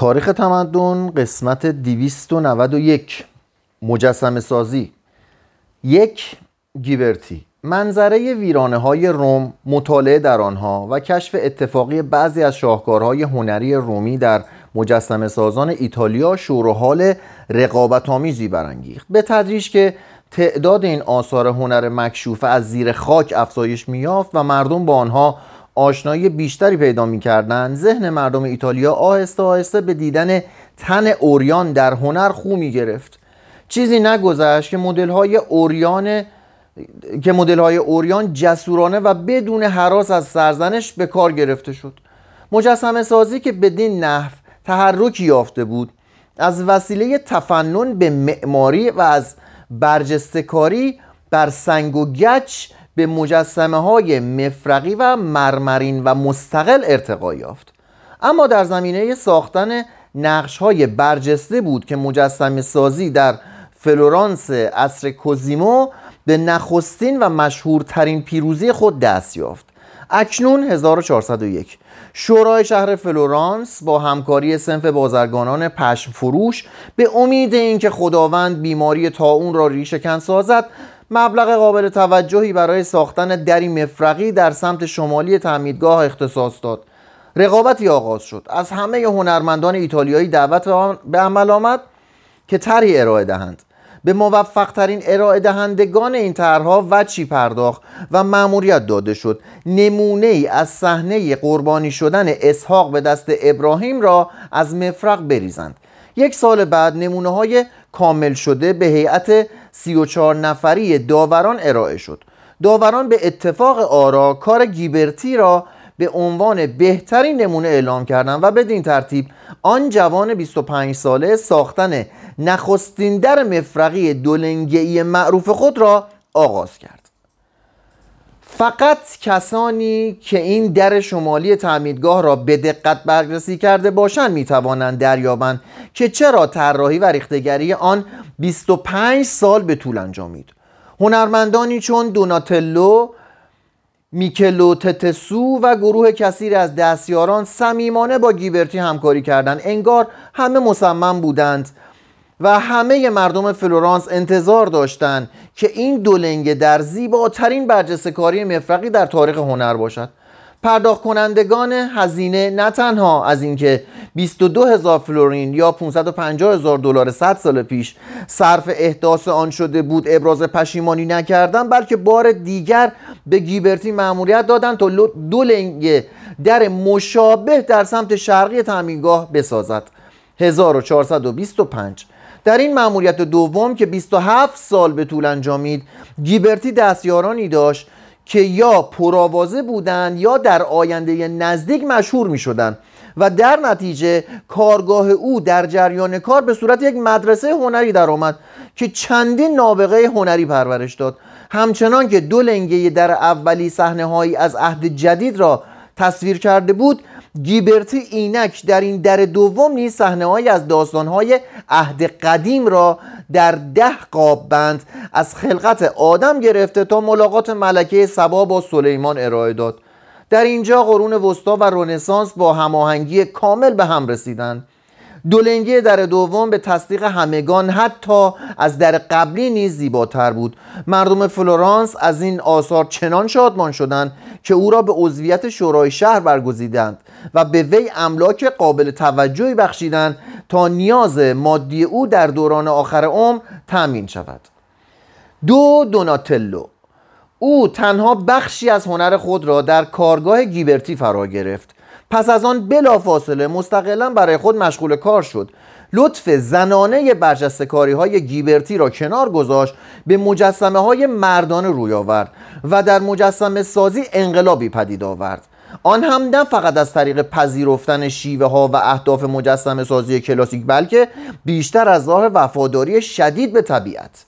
تاریخ تمدن قسمت 291 مجسم سازی. یک گیبرتی. منظره ویرانه های روم مطالعه در آنها و کشف اتفاقی بعضی از شاهکارهای هنری رومی در مجسم سازان ایتالیا شور و حال رقابت آمیزی برانگیخت. به تدریج که تعداد این آثار هنر مکشوفه از زیر خاک افزایش میافت و مردم با آنها آشنایی بیشتری پیدا می‌کردند ذهن مردم ایتالیا آهسته آهسته به دیدن تن اوریان در هنر خو می گرفت چیزی نگذشت که مدل های اوریان که مدل های اوریان جسورانه و بدون حراس از سرزنش به کار گرفته شد. مجسم سازی که بدین نحو تحرکی یافته بود از وسیله تفنن به معماری و از برجستکاری بر سنگ و گچ به مجسمه های مفرقی و مرمرین و مستقل ارتقا یافت. اما در زمینه ساختن نقش های برجسته بود که مجسمه سازی در فلورانس عصر کوزیمو به نخستین و مشهورترین پیروزی خود دست یافت. اکنون 1401 شورای شهر فلورانس با همکاری سنف بازرگانان پشم فروش به امید اینکه خداوند بیماری تاون را ریشهکن سازد مبلغ قابل توجهی برای ساختن دری مفرقی در سمت شمالی تعمیدگاه اختصاص داد. رقابتی آغاز شد. از همه هنرمندان ایتالیایی دعوت به عمل آمد که طرحی ارائه دهند. به موفق ترین ارائه دهندگان این طرحها وچی پرداخت و مأموریت داده شد. نمونه ای از صحنه قربانی شدن اسحاق به دست ابراهیم را از مفرق بریزند. یک سال بعد نمونه های کامل شده به هیئت 34 نفری داوران ارائه شد. داوران به اتفاق آرا کار گیبرتی را به عنوان بهترین نمونه اعلام کردند و بدین ترتیب آن جوان 25 ساله ساختن نخستین در مفرقی دولنگهی معروف خود را آغاز کرد. فقط کسانی که این در شمالی تعمیدگاه را به دقت بررسی کرده باشند می‌توانند دریابند که چرا طراحی و ریختگری آن 25 سال به طول انجامید. هنرمندانی چون دوناتلو میکلو تتسو و گروه کثیر از دستیاران صمیمانه با گیبرتی همکاری کردند. انگار همه مصمم بودند و همه مردم فلورانس انتظار داشتند که این دولنگه در زیباترین برجسته کاری مفرقی در تاریخ هنر باشد. پرداخت کنندگان هزینه نه تنها از اینکه 22 هزار فلورین یا 550 هزار دلار 100 سال پیش صرف احداث آن شده بود ابراز پشیمانی نکردن بلکه بار دیگر به گیبرتی مأموریت دادند تا دو لنگ در مشابه در سمت شرقی تعمیرگاه بسازد. 1425 در این مأموریت دوم که 27 سال به طول انجامید گیبرتی دستیارانی داشت که یا پرآوازه بودند یا در آینده نزدیک مشهور می شدند و در نتیجه کارگاه او در جریان کار به صورت یک مدرسه هنری درآمد که چندین نابغه هنری پرورش داد. همچنان که دو لنگه در اولی صحنه هایی از عهد جدید را تصویر کرده بود گیبرتی اینک در این در دوم نیز صحنه از داستان های عهد قدیم را در ده قاب بند از خلقت آدم گرفته تا ملاقات ملکه سبا با سلیمان ارائه داد. در اینجا قرون وسطا و رنسانس با هماهنگی کامل به هم رسیدند. دولنگی در دوم به تصدیق همگان حتی از در قبلی نیز زیباتر بود. مردم فلورانس از این آثار چنان شادمان شدند که او را به عضویت شورای شهر برگزیدند و به وی املاک قابل توجهی بخشیدند تا نیاز مادی او در دوران آخر عمر تأمین شود. دو دوناتلو. او تنها بخشی از هنر خود را در کارگاه گیبرتی فرا گرفت. پس از آن بلافاصله مستقلا برای خود مشغول کار شد. لطف زنانه برجسته کاری های گیبرتی را کنار گذاشت به مجسمه های مردان روی آورد و در مجسمه سازی انقلابی پدید آورد. آن هم نه فقط از طریق پذیرفتن شیوه ها و اهداف مجسم سازی کلاسیک بلکه بیشتر از راه وفاداری شدید به طبیعت.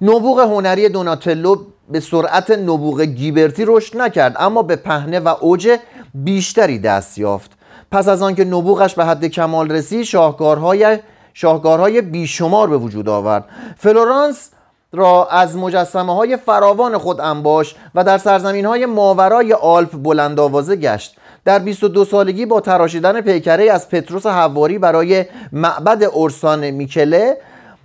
نبوغ هنری دوناتلو به سرعت نبوغ گیبرتی رشد نکرد اما به پهنه و اوج بیشتری دست یافت. پس از آنکه نبوغش به حد کمال رسید شاهکارهای شاهکارهای بیشمار به وجود آورد. فلورانس را از مجسمه های فراوان خود انباش و در سرزمین های ماورای آلپ بلند آوازه گشت. در 22 سالگی با تراشیدن پیکره از پتروس حواری برای معبد اورسان میکله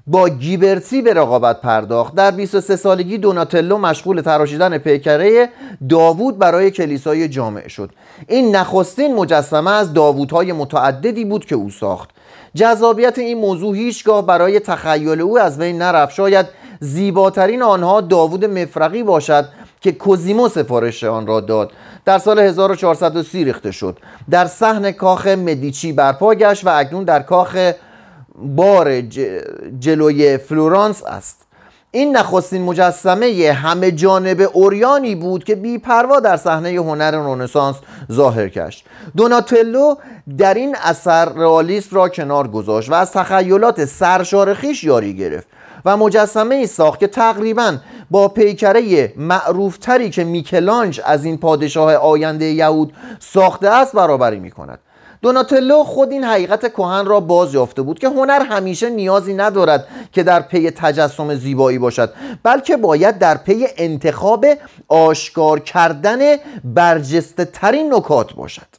با گیبرتی به رقابت پرداخت. در 23 سالگی دوناتلو مشغول تراشیدن پیکره داوود برای کلیسای جامع شد. این نخستین مجسمه از داوودهای متعددی بود که او ساخت. جذابیت این موضوع هیچگاه برای تخیل او از بین نرفت. شاید زیباترین آنها داوود مفرقی باشد که کوزیمو سفارش آن را داد. در سال 1430 ریخته شد. در صحن کاخ مدیچی برپا گشت و اکنون در کاخ بار جلوی فلورانس است. این نخستین مجسمه همه جانب اوریانی بود که بیپروا در صحنه هنر رنسانس ظاهر کشت دوناتلو در این اثر رئالیسم را کنار گذاشت و از تخیلات سرشار خیش یاری گرفت و مجسمه ای ساخت که تقریبا با پیکره معروفتری که میکلانج از این پادشاه آینده یهود ساخته است برابری می کند دوناتلو خود این حقیقت کهن را باز یافته بود که هنر همیشه نیازی ندارد که در پی تجسم زیبایی باشد بلکه باید در پی انتخاب آشکار کردن برجسته ترین نکات باشد.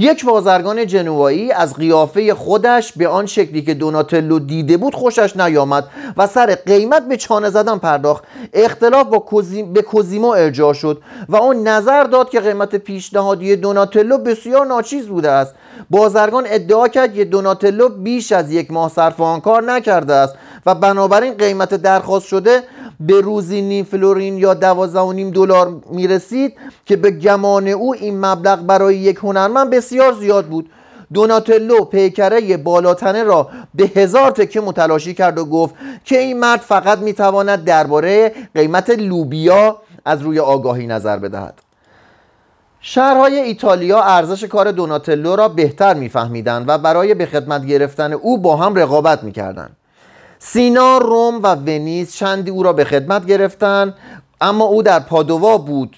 یک بازرگان جنوایی از قیافه خودش به آن شکلی که دوناتلو دیده بود خوشش نیامد و سر قیمت به چانه زدن پرداخت. اختلاف با کوزیم به کوزیمو ارجاع شد و آن نظر داد که قیمت پیشنهادی دوناتلو بسیار ناچیز بوده است. بازرگان ادعا کرد که دوناتلو بیش از یک ماه صرف آن کار نکرده است. و بنابراین قیمت درخواست شده به روزی نیم فلورین یا دوازده و نیم دلار می‌رسید که به گمان او این مبلغ برای یک هنرمند بسیار زیاد بود. دوناتلو پیکره بالاتنه را به هزار تکه متلاشی کرد و گفت که این مرد فقط می‌تواند درباره قیمت لوبیا از روی آگاهی نظر بدهد. شهرهای ایتالیا ارزش کار دوناتلو را بهتر میفهمیدند و برای به خدمت گرفتن او با هم رقابت می‌کردند. سینا روم و ونیز چندی او را به خدمت گرفتند اما او در پادوا بود.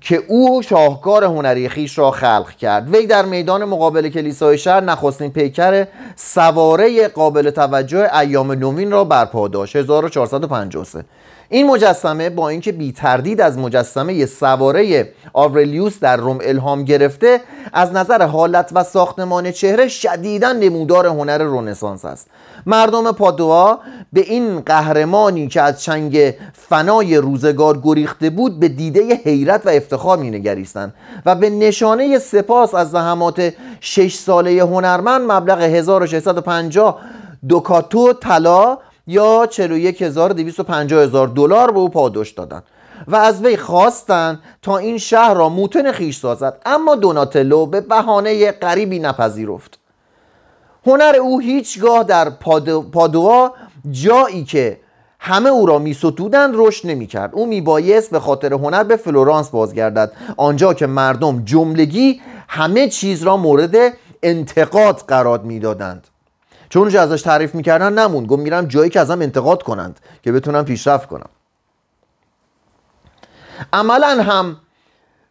که او شاهکار هنری خیش را خلق کرد. وی در میدان مقابل کلیسای شهر نخستین پیکر سواره قابل توجه ایام نوین را برپا داشت 1453 این مجسمه با اینکه بی تردید از مجسمه سواره آورلیوس در روم الهام گرفته از نظر حالت و ساختمان چهره شدیدا نمودار هنر رنسانس است. مردم پادوا به این قهرمانی که از چنگ فنای روزگار گریخته بود به دیده حیرت و افتخار مینگریستند و به نشانه سپاس از زحمات شش ساله هنرمند مبلغ 1650 دوکاتو طلا یا 41250 هزار دلار به او پاداش دادند و از وی خواستند تا این شهر را موتن خیش سازد. اما دوناتلو به بهانه غریبی نپذیرفت. هنر او هیچگاه در پادوا جایی که همه او را می ستودند رشد نمی کرد او می بایست به خاطر هنر به فلورانس بازگردد. آنجا که مردم جملگی همه چیز را مورد انتقاد قرار می‌دادند. چون اونجا ازش تعریف می‌کردن نمون گفت میرم جایی که ازم انتقاد کنند که بتونم پیشرفت کنم. عملا هم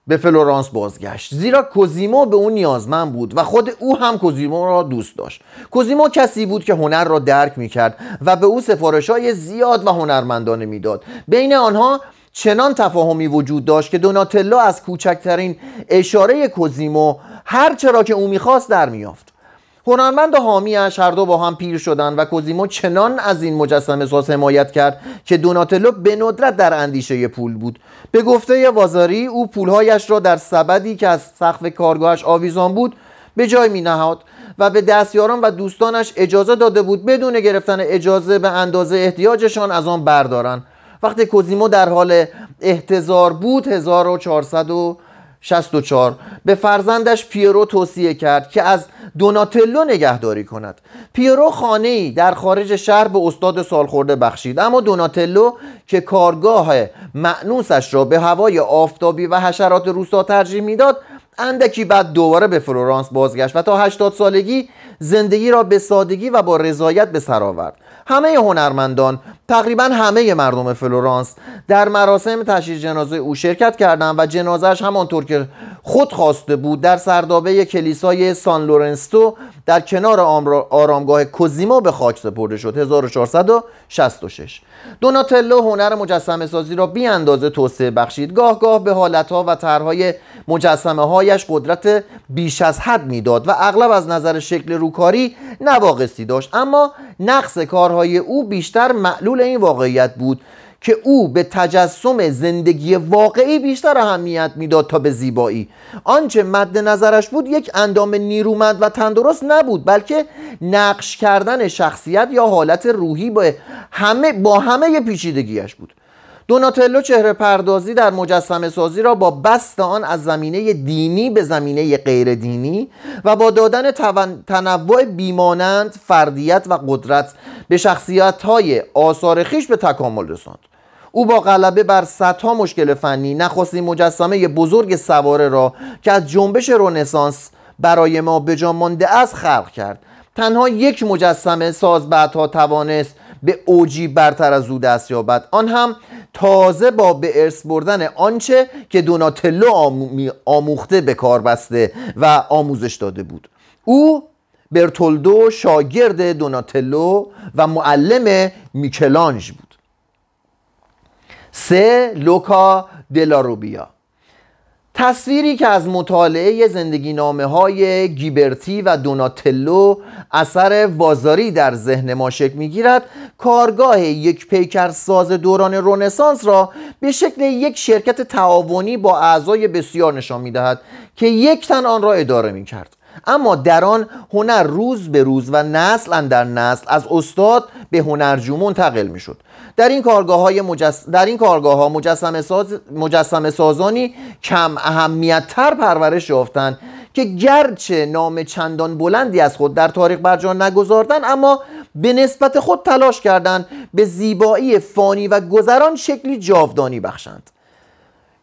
به فلورانس بازگشت. زیرا کوزیمو به اون نیازمند بود و خود او هم کوزیمو را دوست داشت. کوزیمو کسی بود که هنر را درک می‌کرد و به او سفارش های زیاد و هنرمندانه می‌داد. بین آنها چنان تفاهمی وجود داشت که دوناتلو از کوچکترین اشاره کوزیمو هر چرا که او می‌خواست در میافت هنرمند و حامیش هر دو با هم پیر شدند و کوزیمو چنان از این مجسمه ساز حمایت کرد که دوناتلو به ندرت در اندیشه پول بود. به گفته وازاری او پولهایش را در سبدی که از سقف کارگاهش آویزان بود به جای می نهاد و به دستیاران و دوستانش اجازه داده بود بدون گرفتن اجازه به اندازه احتیاجشان از آن بردارند. وقتی کوزیمو در حال احتضار بود 1464 به فرزندش پیرو توصیه کرد که از دوناتلو نگهداری کند. پیرو خانه در خارج شهر به استاد سالخورده بخشید. اما دوناتلو که کارگاه معنوسش را به هوای آفتابی و حشرات روستا ترجیح می‌داد اندکی بعد دوباره به فلورانس بازگشت و تا 80 سالگی زندگی را به سادگی و با رضایت به سر آورد. همه هنرمندان تقریبا همه مردم فلورانس در مراسم تشییع جنازه او شرکت کردند و جنازهش همانطور که خود خواسته بود در سردابه کلیسای سان لورنتسو در کنار آرامگاه کوزیمو به خاک سپرده شد 1466 دوناتلو هنر مجسمه سازی را بی اندازه توسعه بخشید. گاه گاه به حالتها و طرحهای مجسمه هایش قدرت بیش از حد می‌داد و اغلب از نظر شکل روکاری نواقصی داشت. اما نقص کارهای او بیشتر معلول این واقعیت بود که او به تجسم زندگی واقعی بیشتر اهمیت می‌داد تا به زیبایی. آنچه مد نظرش بود یک اندام نیرومند و تندرست نبود بلکه نقش کردن شخصیت یا حالت روحی با همه با همه پیچیدگیش بود. دوناتلو چهره پردازی در مجسمه سازی را با بست آن از زمینه دینی به زمینه غیر دینی و با دادن تنوع بیمانند فردیت و قدرت به شخصیت های آثار خیش به تکامل رساند. او با غلبه بر صدها مشکل فنی نخستین مجسمه بزرگ سواره را که از جنبش رونسانس برای ما به مانده از خلق کرد. تنها یک مجسمه ساز بعدها توانست به اوجی برتر از او دست یابد. آن هم تازه با به ارث بردن آنچه که دوناتلو آموخته به کار بسته و آموزش داده بود. او برتولدو شاگرد دوناتلو و معلم میکلانج بود. سه لوکا دلاروبیا. تصویری که از مطالعه زندگی نامه های گیبرتی و دوناتلو اثر وازاری در ذهن ما شکل می‌گیرد کارگاه یک پیکر ساز دوران رونسانس را به شکل یک شرکت تعاونی با اعضای بسیار نشان می‌دهد که یک تن آن را اداره می کرد اما در آن هنر روز به روز و نسل در نسل از استاد به هنرجو منتقل می شد در این کارگاه های مجس... در این کارگاه ها مجسم, ساز... مجسم سازانی کم اهمیت تر پرورش یافتند که گرچه نام چندان بلندی از خود در تاریخ برجا نگذاردن اما به نسبت خود تلاش کردند به زیبایی فانی و گذران شکلی جاودانی بخشند.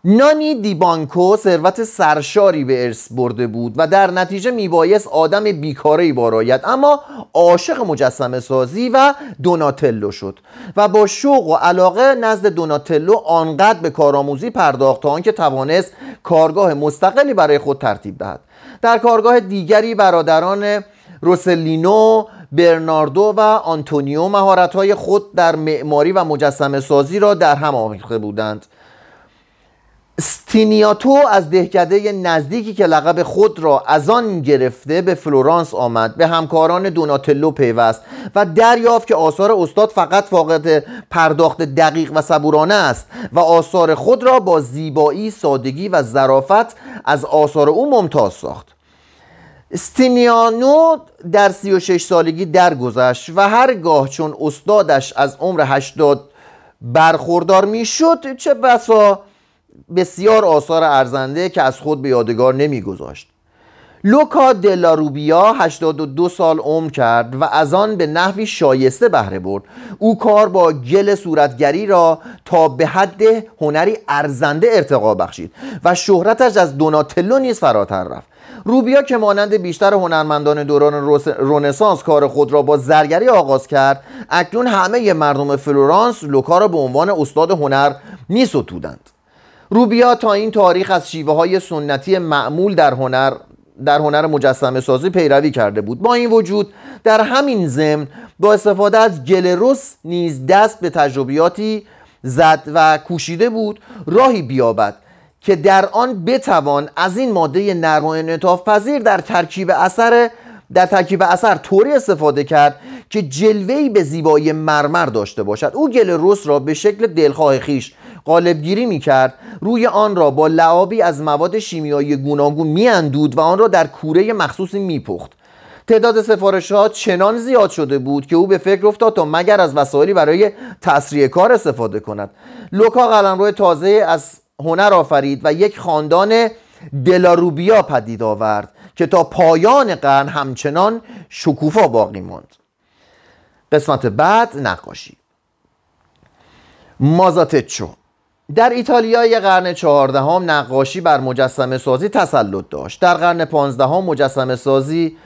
نانی دیبانکو ثروت سرشاری به ارث برده بود و در نتیجه میبایست آدم بیکاره بارایت اما عاشق مجسمه سازی و دوناتلو شد و با شوق و علاقه نزد دوناتلو آنقدر به کارآموزی پرداخت تا آنکه توانست کارگاه مستقلی برای خود ترتیب دهد. در کارگاه دیگری برادران روسلینو برناردو و آنتونیو مهارت‌های خود در معماری و مجسمه سازی را در هم آمیخته بودند. ستینیانو از دهکده نزدیکی که لقب خود را از آن گرفته به فلورانس آمد. به همکاران دوناتلو پیوست و دریافت که آثار استاد فقط فاقد پرداخت دقیق و صبورانه است و آثار خود را با زیبایی، سادگی و ظرافت از آثار او ممتاز ساخت. استینیانو در 36 سالگی درگذشت و هرگاه چون استادش از عمر 80 برخوردار می‌شد چه بسا بسیار آثار ارزنده که از خود به یادگار نمیگذاشت. لوکا دلاروبیا 82 سال عمر کرد و از آن به نحوی شایسته بهره برد. او کار با گل صورتگری را تا به حد هنری ارزنده ارتقا بخشید و شهرتش از دوناتلو نیز فراتر رفت. روبیا که مانند بیشتر هنرمندان دوران رونسانس کار خود را با زرگری آغاز کرد اکنون همه مردم فلورانس لوکا را به عنوان استاد هنر می ستودند روبیا تا این تاریخ از شیوه های سنتی معمول در هنر در هنر مجسمه سازی پیروی کرده بود. با این وجود در همین ضمن با استفاده از گلروس نیز دست به تجربیاتی زد و کوشیده بود راهی بیابد که در آن بتوان از این ماده نرم و انعطاف پذیر در ترکیب اثر در ترکیب اثر طوری استفاده کرد که جلوهی به زیبایی مرمر داشته باشد. او گل رس را به شکل دلخواه خیش قالبگیری می کرد روی آن را با لعابی از مواد شیمیایی گوناگون میاندود و آن را در کوره مخصوصی میپخت. تعداد سفارشات چنان زیاد شده بود که او به فکر افتاد تا مگر از وسایلی برای تسریع کار استفاده کند. لوکا قلمرو تازه از هنر آفرید و یک خاندان دلاروبیا پدید آورد که تا پایان قرن همچنان شکوفا باقی ماند. قسمت بعد نقاشی. مازاتچو. در ایتالیای قرن چهاردهم نقاشی بر مجسمه سازی تسلط داشت. در قرن پانزدهم مجسمه سازی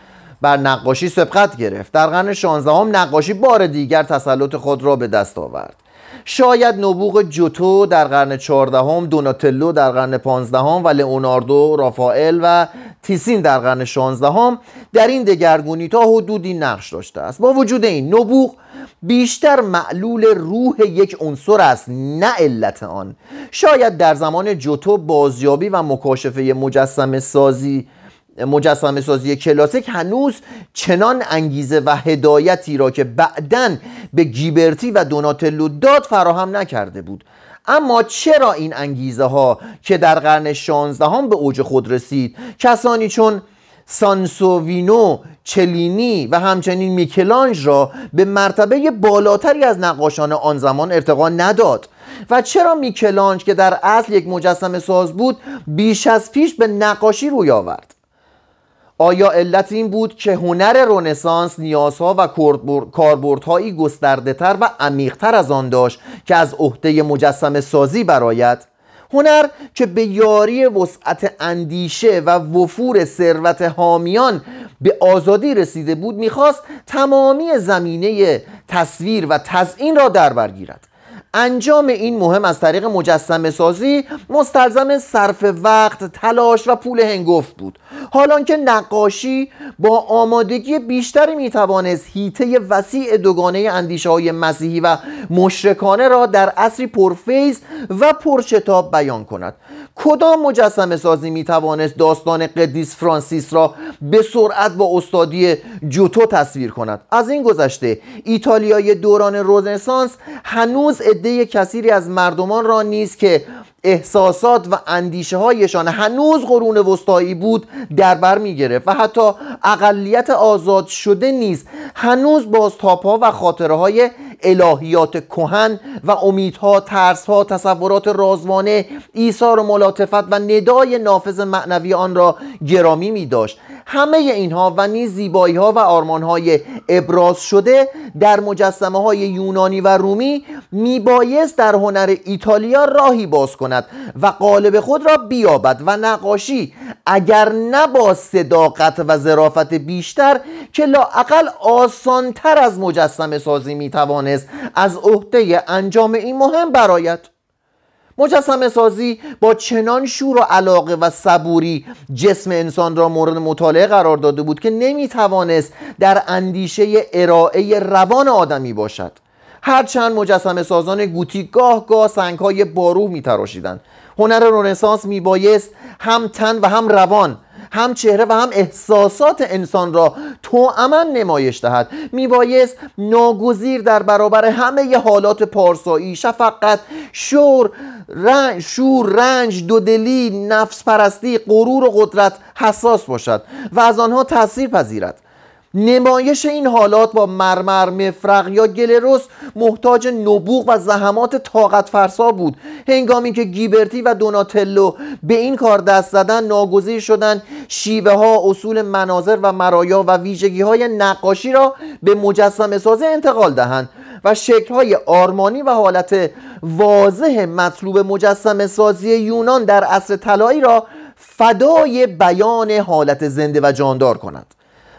بر نقاشی سبقت گرفت. در قرن 16 هم نقاشی بار دیگر تسلط خود را به دست آورد. شاید نبوغ جوتو در قرن 14 هم دوناتلو در قرن 15 هم و لئوناردو رافائل و تیسین در قرن 16 هم در این دگرگونی تا حدودی نقش داشته است. با وجود این نبوغ بیشتر معلول روح یک عنصر است نه علت آن. شاید در زمان جوتو بازیابی و مکاشفه مجسم سازی مجسمه سازی کلاسیک هنوز چنان انگیزه و هدایتی را که بعدا به گیبرتی و دوناتلو داد فراهم نکرده بود. اما چرا این انگیزه ها که در قرن 16 هم به اوج خود رسید؟ کسانی چون سانسووینو چلینی و همچنین میکلانج را به مرتبه بالاتری از نقاشان آن زمان ارتقا نداد. و چرا میکلانج که در اصل یک مجسم ساز بود بیش از پیش به نقاشی روی آورد؟ آیا علت این بود که هنر رونسانس نیازها و کاربردهایی گسترده تر و عمیقتر از آن داشت که از عهده مجسم سازی برایت هنر که به یاری وسعت اندیشه و وفور ثروت حامیان به آزادی رسیده بود می‌خواست تمامی زمینه تصویر و تزئین را در بر گیرد. انجام این مهم از طریق مجسم سازی مستلزم صرف وقت، تلاش و پول هنگفت بود. حالان که نقاشی با آمادگی بیشتری می‌توانست هیته وسیع دوگانه اندیشه های مسیحی و مشرکانه را در عصری پرفیز و پرشتاب بیان کند. کدام مجسم سازی می‌توانست داستان قدیس فرانسیس را به سرعت با استادی جوتو تصویر کند؟ از این گذشته ایتالیای دوران رنسانس هنوز عده کثیری از مردمان را نیست که احساسات و اندیشه هایشان هنوز قرون وسطایی بود در بر می و حتی اقلیت آزاد شده نیست هنوز بازتاب ها و خاطره های الهیات کهن و امیدها ترسها تصورات رازوانه ایثار و ملاطفت و ندای نافذ معنوی آن را گرامی می داشت همه اینها و نیز زیبایی ها و آرمان های ابراز شده در مجسمه های یونانی و رومی میبایست در هنر ایتالیا راهی باز کند و قالب خود را بیابد و نقاشی اگر نه با صداقت و ظرافت بیشتر که لااقل آسانتر از مجسمه سازی می‌توانست از عهده انجام این مهم برایت مجسمه سازی با چنان شور و علاقه و صبوری جسم انسان را مورد مطالعه قرار داده بود که نمی‌توانست در اندیشه ارائه روان آدمی باشد. هرچند مجسمه سازان گوتی گاه گاه سنگ های باروح میتراشیدند. هنر رنسانس میبایست هم تن و هم روان هم چهره و هم احساسات انسان را تواما نمایش دهد. میبایست ناگزیر در برابر همه حالات پارسایی شفقت شور رنج شور رنج دودلی نفس پرستی غرور و قدرت حساس باشد و از آنها تاثیر پذیرد. نمایش این حالات با مرمر مفرق یا گلروس محتاج نبوغ و زحمات طاقت فرسا بود. هنگامی که گیبرتی و دوناتلو به این کار دست زدن ناگزیر شدن شیوه ها اصول مناظر و مرایا و ویژگی های نقاشی را به مجسم سازه انتقال دهند و شکل های آرمانی و حالت واضح مطلوب مجسم سازی یونان در عصر طلایی را فدای بیان حالت زنده و جاندار کنند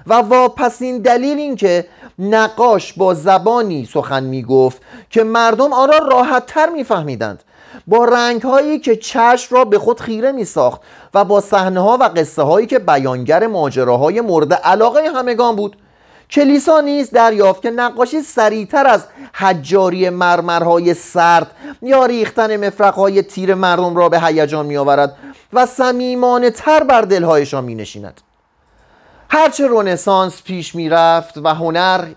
و واپسین دلیل این که نقاش با زبانی سخن می گفت که مردم آن را راحت تر می فهمیدند با رنگ هایی که چشم را به خود خیره می ساخت و با صحنه ها و قصه هایی که بیانگر ماجراهای مورد علاقه همگان بود. کلیسا نیز دریافت که نقاشی سریعتر از حجاری مرمرهای سرد یا ریختن مفرقهای تیر مردم را به هیجان می آورد و صمیمانه تر بر دلهایشان می نشیند هرچه رونسانس پیش می‌رفت و هنر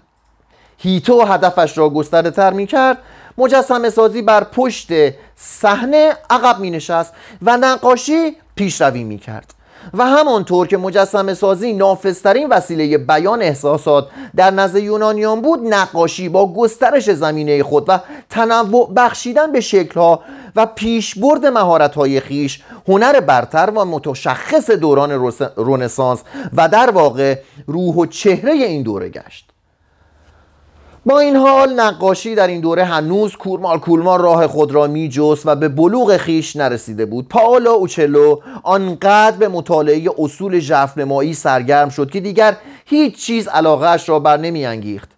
هیتو هدفش را گسترده تر می کرد مجسم سازی بر پشت صحنه عقب می نشست و نقاشی پیشروی می کرد و همانطور که مجسم سازی نافذترین وسیله بیان احساسات در نزد یونانیان بود نقاشی با گسترش زمینه خود و تنوع بخشیدن به شکلها و پیشبرد مهارت‌های خیش هنر برتر و متشخص دوران رونسانس و در واقع روح و چهره این دوره گشت. با این حال نقاشی در این دوره هنوز کورمال کولمال راه خود را می و به بلوغ خیش نرسیده بود. پاولو اوچلو آنقدر به مطالعه اصول ژرفنمایی سرگرم شد که دیگر هیچ چیز علاقهش را بر نمی انگیخت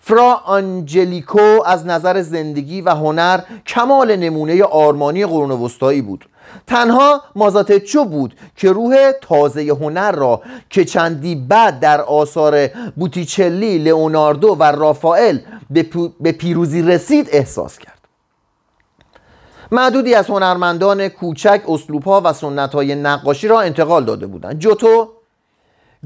فرا آنجلیکو از نظر زندگی و هنر کمال نمونه آرمانی قرون وسطایی بود. تنها مازاتچو بود که روح تازه هنر را که چندی بعد در آثار بوتیچلی، لئوناردو و رافائل به پیروزی رسید احساس کرد. معدودی از هنرمندان کوچک اسلوبها و سنتهای نقاشی را انتقال داده بودند. جوتو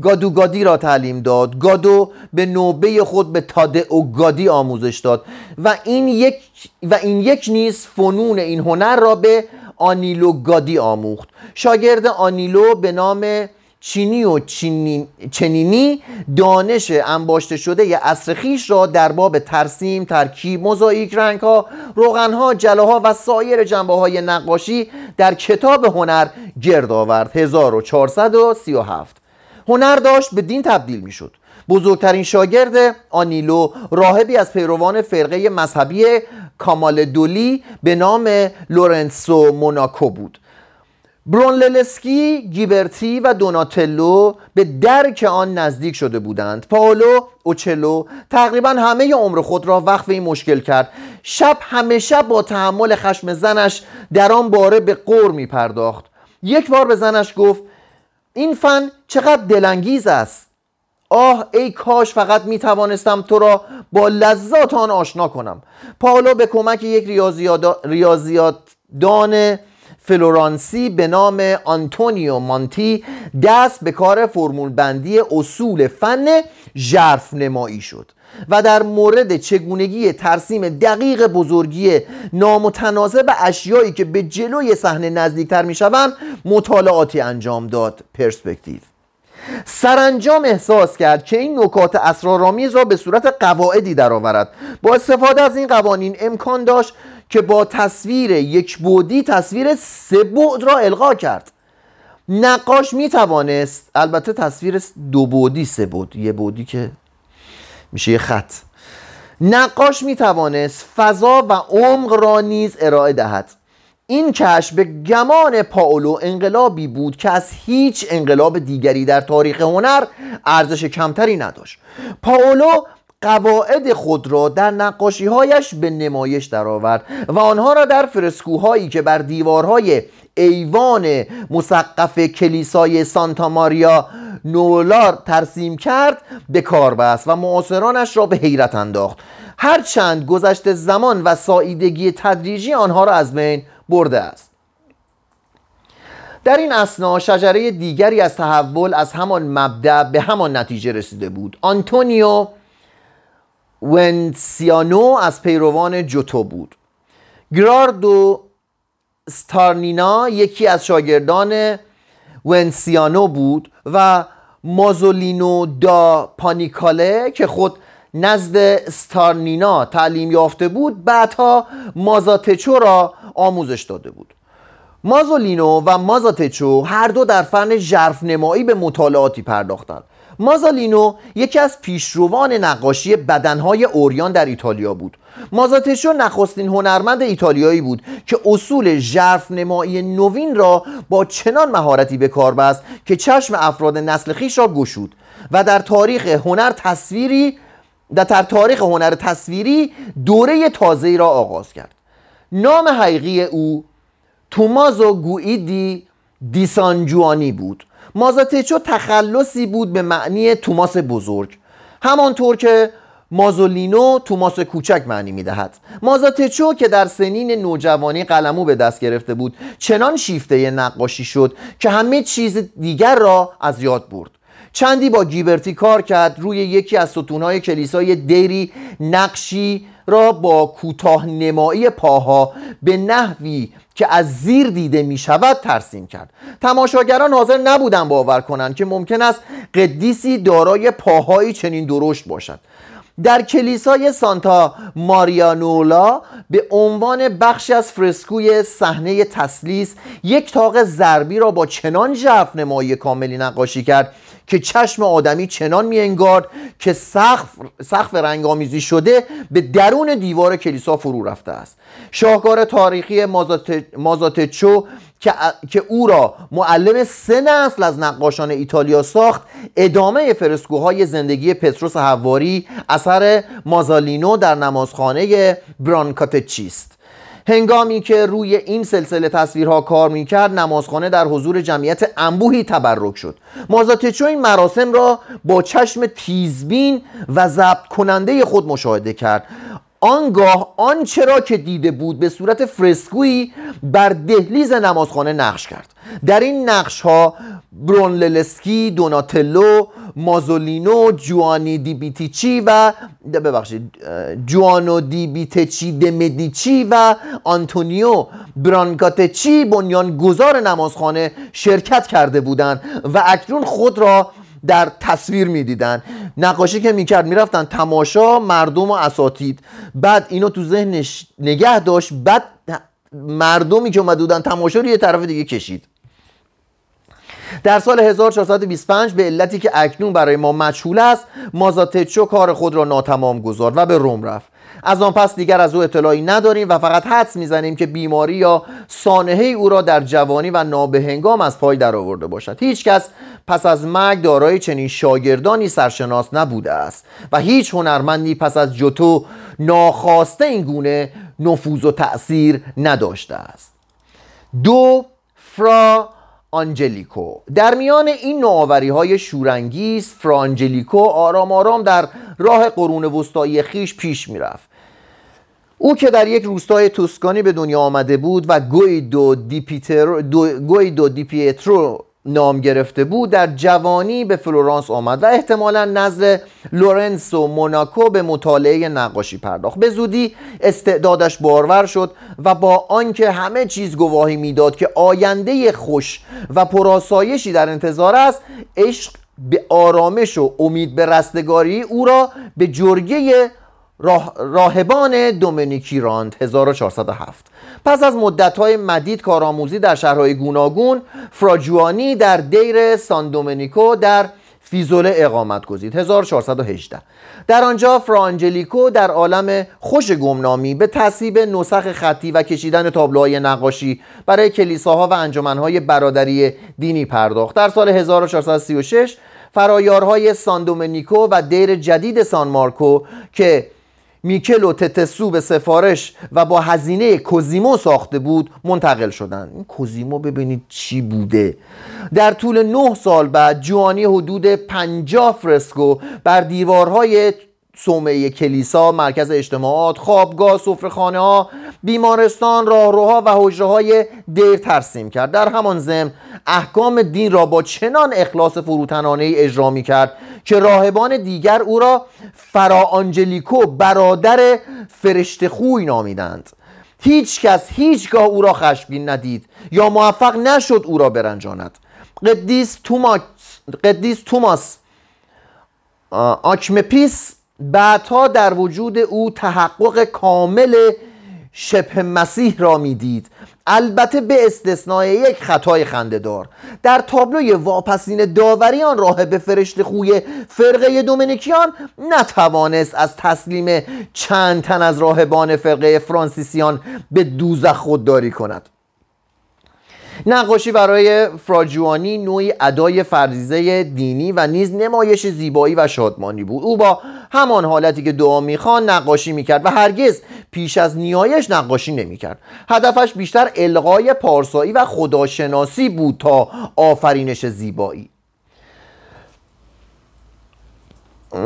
گادوگادی را تعلیم داد. گادو به نوبه خود به تاده و گادی آموزش داد و این یک و این یک نیز فنون این هنر را به آنیلو گادی آموخت. شاگرد آنیلو به نام چینی و چنینی دانش انباشته شده ی اصر خیش را در باب ترسیم، ترکیب، موزاییک روغن ها، جلاها و سایر جنبه های نقاشی در کتاب هنر گرد آورد. 1437 هنر داشت به دین تبدیل می شد بزرگترین شاگرد آنیلو راهبی از پیروان فرقه مذهبی کامال دولی به نام لورنسو موناکو بود. برونللسکی، گیبرتی و دوناتلو به درک آن نزدیک شده بودند. پاولو اوچلو تقریبا همه عمر خود را وقف این مشکل کرد. شب همه شب با تحمل خشم زنش در آن باره به قور می پرداخت یک بار به زنش گفت این فن چقدر دلانگیز است. آه ای کاش فقط می توانستم تو را با لذات آن آشنا کنم. پاولو به کمک یک ریاضیات دان فلورانسی به نام آنتونیو مانتی دست به کار فرمول بندی اصول فن ژرف نمایی شد و در مورد چگونگی ترسیم دقیق بزرگی نامتناسب اشیایی که به جلوی صحنه نزدیکتر می‌شوند مطالعاتی انجام داد. پرسپکتیو سرانجام احساس کرد که این نکات اسرارآمیز را به صورت قواعدی درآورد. با استفاده از این قوانین امکان داشت که با تصویر یک بودی تصویر سه بعد را القا کرد. نقاش می توانست البته تصویر دو بودی سه بود یه بودی که میشه یه خط. نقاش می توانست فضا و عمق را نیز ارائه دهد. این کشف به گمان پاولو انقلابی بود که از هیچ انقلاب دیگری در تاریخ هنر ارزش کمتری نداشت. پاولو قواعد خود را در نقاشیهایش به نمایش درآورد و آنها را در فرسکوهایی که بر دیوارهای ایوان مسقف کلیسای سانتا ماریا نولار ترسیم کرد به کار بست و معاصرانش را به حیرت انداخت. هرچند گذشت زمان و ساییدگی تدریجی آنها را از بین برده است. در این اسنا شجره دیگری از تحول از همان مبدع به همان نتیجه رسیده بود. آنتونیو ونسیانو از پیروان جوتو بود. گراردو ستارنینا یکی از شاگردان ونسیانو بود و مازولینو دا پانیکاله که خود نزد ستارنینا تعلیم یافته بود بعدها مازاتچو را آموزش داده بود. مازولینو و مازاتچو هر دو در فن ژرف نمایی به مطالعاتی پرداختند. مازالینو یکی از پیشروان نقاشی بدنهای اوریان در ایتالیا بود. مازاتشو نخستین هنرمند ایتالیایی بود که اصول ژرف نمایی نوین را با چنان مهارتی به کار بست که چشم افراد نسل خیش را گشود و در تاریخ هنر تصویری در تاریخ هنر تصویری دوره تازه‌ای را آغاز کرد. نام حقیقی او تومازو گویدی دیسانجوانی بود. مازاتچو تخلصی بود به معنی توماس بزرگ. همانطور که مازولینو توماس کوچک معنی می‌دهد. مازاتچو که در سنین نوجوانی قلمو به دست گرفته بود چنان شیفته نقاشی شد که همه چیز دیگر را از یاد برد. چندی با گیبرتی کار کرد روی یکی از ستونهای کلیسای دیری نقشی را با کوتاه نمایی پاها به نحوی که از زیر دیده می شود ترسیم کرد. تماشاگران حاضر نبودن باور کنند که ممکن است قدیسی دارای پاهایی چنین درشت باشد. در کلیسای سانتا ماریانولا به عنوان بخشی از فرسکوی صحنه تسلیس یک تاق ضربی را با چنان ژرف نمایی کاملی نقاشی کرد که چشم آدمی چنان میانگارد که سقف سقف رنگامیزی شده به درون دیوار کلیسا فرو رفته است. شاهکار تاریخی مازاتچو که او را معلم سه نسل از نقاشان ایتالیا ساخت ادامه فرسکوهای زندگی پتروس حواری اثر مازالینو در نمازخانه برانکاتچی است. هنگامی که روی این سلسله تصویرها کار می‌کرد نمازخانه در حضور جمعیت انبوهی تبرک شد. مازاتچو این مراسم را با چشم تیزبین و ضبط کننده خود مشاهده کرد. آنگاه آنچه را که دیده بود به صورت فرسکویی بر دهلیز نمازخانه نقش کرد. در این نقش ها برونللسکی، دوناتلو، مازولینو، جوانی دی بیتیچی و ببخشید جوانو دی بیتیچی دمدیچی و آنتونیو برانکاتچی گذار نمازخانه شرکت کرده بودند و اکنون خود را در تصویر می‌دیدن. نقاشی که می‌کرد می‌رفتن تماشا مردم و اساتید. بعد اینو تو ذهنش نگه داشت. بعد مردمی که اومده بودن تماشا رو یه طرف دیگه کشید. در سال 1425 به علتی که اکنون برای ما مجهول است مازاتچو کار خود را ناتمام گذارد و به روم رفت. از آن پس دیگر از او اطلاعی نداریم و فقط حدس می‌زنیم که بیماری یا سانحه او را در جوانی و نابهنگام از پای درآورده باشد. هیچ کس پس از مرگ دارای چنین شاگردانی سرشناس نبوده است و هیچ هنرمندی پس از جوتو ناخواسته این گونه نفوذ و تأثیر نداشته است. دو فرا آنجلیکو. در میان این نوآوری های شورانگیز فرا آنجلیکو آرام آرام در راه قرون وسطایی خویش پیش می‌رفت. او که در یک روستای توسکانی به دنیا آمده بود و گویدو دو دی پیترو نام گرفته بود در جوانی به فلورانس آمد و احتمالا نزد لورنسو موناکو به مطالعه نقاشی پرداخت. به زودی استعدادش بارور شد و با آنکه همه چیز گواهی می‌داد که آینده خوش و پراسایشی در انتظار است عشق به آرامش و امید به رستگاری او را به جرگه راهبان دومینیکی راند 1407 پس از مدتهای مدید کارآموزی در شهرهای گوناگون فراجوانی در دیر سان دومینیکو در فیزوله اقامت گزید 1418 در آنجا فرانجلیکو در عالم خوش گمنامی به تصیب نسخ خطی و کشیدن تابلوهای نقاشی برای کلیساها و انجمنهای برادری دینی پرداخت. در سال 1436 فرایارهای سان دومینیکو و دیر جدید سان مارکو که میکل و تتسو به سفارش و با هزینه کوزیمو ساخته بود منتقل شدند. این کوزیمو ببینید چی بوده. در طول نه سال بعد جوانی حدود پنجاه فرسکو بر دیوارهای صومعه کلیسا مرکز اجتماعات خوابگاه سفرهخانه ها بیمارستان راهروها و حجره های دیر ترسیم کرد. در همان ضمن احکام دین را با چنان اخلاص فروتنانه اجرا می کرد که راهبان دیگر او را فرا آنجلیکو برادر فرشته خوی نامیدند. هیچ کس هیچگاه او را خشمگین ندید یا موفق نشد او را برنجاند. قدیس توماس قدیس توماس آ کمپیس بعدها در وجود او تحقق کامل شبه مسیح را می‌دید. البته به استثنای یک خطای خندهدار. در تابلوی واپسین داوریان راهب فرشت خوی فرقه دومینیکیان نتوانست از تسلیم چند تن از راهبان فرقه فرانسیسیان به دوزخ خودداری کند. نقاشی برای فراجوانی نوعی ادای فرزیزه دینی و نیز نمایش زیبایی و شادمانی بود. او با همان حالتی که دعا می‌خوان نقاشی می‌کرد و هرگز پیش از نیایش نقاشی نمی‌کرد. هدفش بیشتر القای پارسایی و خداشناسی بود تا آفرینش زیبایی.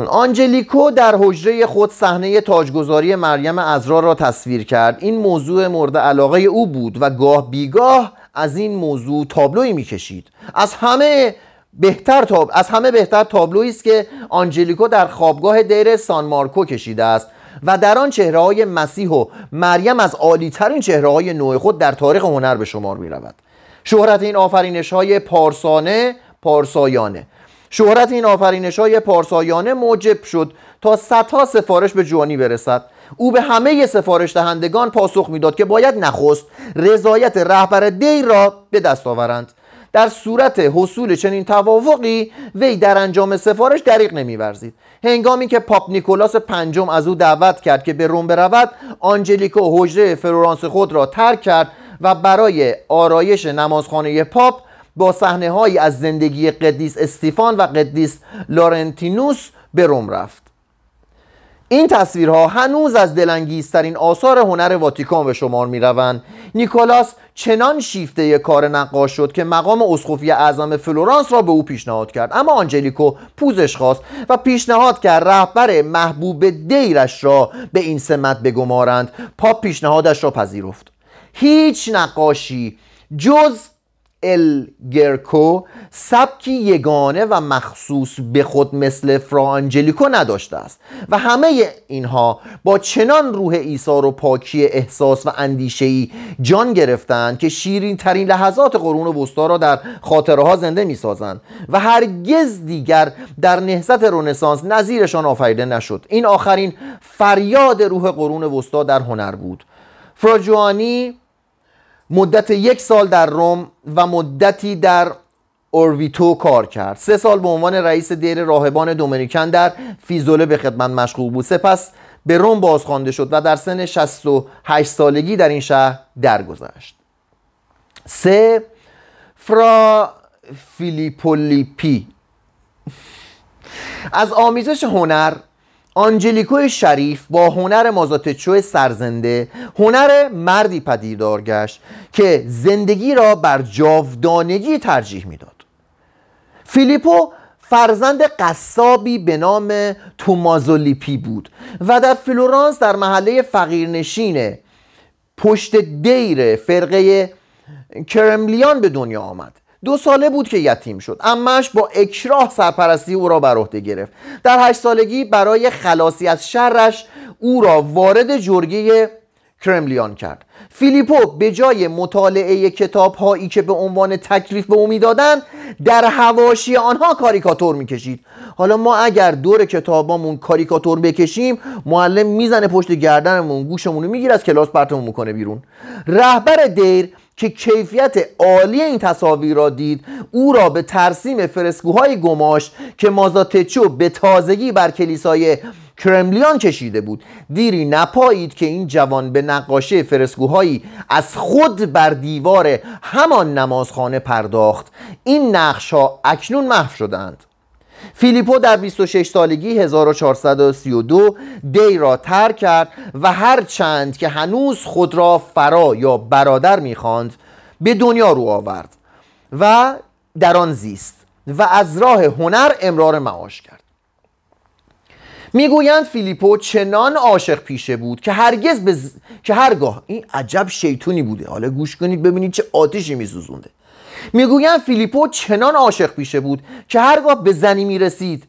آنجلیکو در حجره خود صحنه تاجگذاری مریم ازرا را تصویر کرد. این موضوع مورد علاقه او بود و گاه بیگاه از این موضوع تابلوی می‌کشید. از همه بهتر تاب... از همه بهتر تابلویی است که آنجلیکو در خوابگاه دیر سان مارکو کشیده است و در آن چهره های مسیح و مریم از عالی ترین چهره های نوع خود در تاریخ هنر به شمار می رود شهرت این آفرینش های پارسانه پارسایانه. شهرت این آفرینش های پارسایانه موجب شد تا صدها سفارش به جوانی برسد. او به همه سفارش دهندگان پاسخ می‌داد که باید نخست رضایت رهبر دیر را به دست آورند. در صورت حصول چنین توافقی وی در انجام سفارش دریغ نمی‌ورزید. هنگامی که پاپ نیکولاس پنجم از او دعوت کرد که به روم برود آنجلیکو حجره فلورانس خود را ترک کرد و برای آرایش نمازخانه پاپ با صحنه از زندگی قدیس استیفان و قدیس لارنتینوس به روم رفت. این تصویرها هنوز از دلانگیزترین آثار هنر واتیکان به شمار می روند نیکولاس چنان شیفته کار نقاش شد که مقام اسقفی اعظم فلورانس را به او پیشنهاد کرد. اما آنجلیکو پوزش خواست و پیشنهاد کرد رهبر محبوب دیرش را به این سمت بگمارند. پاپ پیشنهادش را پذیرفت. هیچ نقاشی جز گرکو سبکی یگانه و مخصوص به خود مثل فرا آنجلیکو نداشته است و همه اینها با چنان روح ایثار و پاکی احساس و اندیشهی جان گرفتند که شیرین ترین لحظات قرون وسطا را در خاطره ها زنده می سازند و هرگز دیگر در نهضت رنسانس نظیرشان آفریده نشد. این آخرین فریاد روح قرون وسطا در هنر بود. فراجوانی مدت یک سال در روم و مدتی در اورویتو کار کرد. سه سال به عنوان رئیس دیر راهبان دومینیکن در فیزوله به خدمت مشغول بود. سپس به روم بازخوانده شد و در سن 68 سالگی در این شهر درگذشت. سه فرا فیلیپولیپی. از آمیزش هنر آنجلیکو شریف با هنر مازاتچو سرزنده هنر مردی پدیدار گشت که زندگی را بر جاودانگی ترجیح می‌داد. فیلیپو فرزند قصابی به نام تومازولیپی بود و در فلورانس در محله فقیرنشین پشت دیر فرقه کرملیان به دنیا آمد. دو ساله بود که یتیم شد. امش با اکراه سرپرستی او را بر عهده گرفت. در هشت سالگی برای خلاصی از شرش او را وارد جرگه کرملیان کرد. فیلیپو به جای مطالعه کتاب هایی که به عنوان تکلیف به او می‌دادند در هواشی آنها کاریکاتور می‌کشید. حالا ما اگر دور کتابامون کاریکاتور بکشیم معلم می‌زنه پشت گردنمون گوشمون رو می‌گیره از کلاس پرتمون می‌کنه بیرون. رهبر دیر که کیفیت عالی این تصاویر را دید او را به ترسیم فرسکوهای گماش که مازاتچو به تازگی بر کلیسای کرملیان کشیده بود دیری نپایید که این جوان به نقاشی فرسکوهایی از خود بر دیوار همان نمازخانه پرداخت. این نقش ها اکنون محو شدند. فیلیپو در 26 سالگی 1432 دی را ترک کرد و هر چند که هنوز خود را فرا یا برادر می‌خواند به دنیا رو آورد و در آن زیست و از راه هنر امرار معاش کرد. می‌گویند فیلیپو چنان عاشق پیشه بود که هرگز به که هرگاه این عجب شیطونی بوده. حالا گوش کنید ببینید چه آتیشی میسوزونده. می‌گویند فیلیپو چنان عاشق پیشه بود که هرگاه به زنی می‌رسید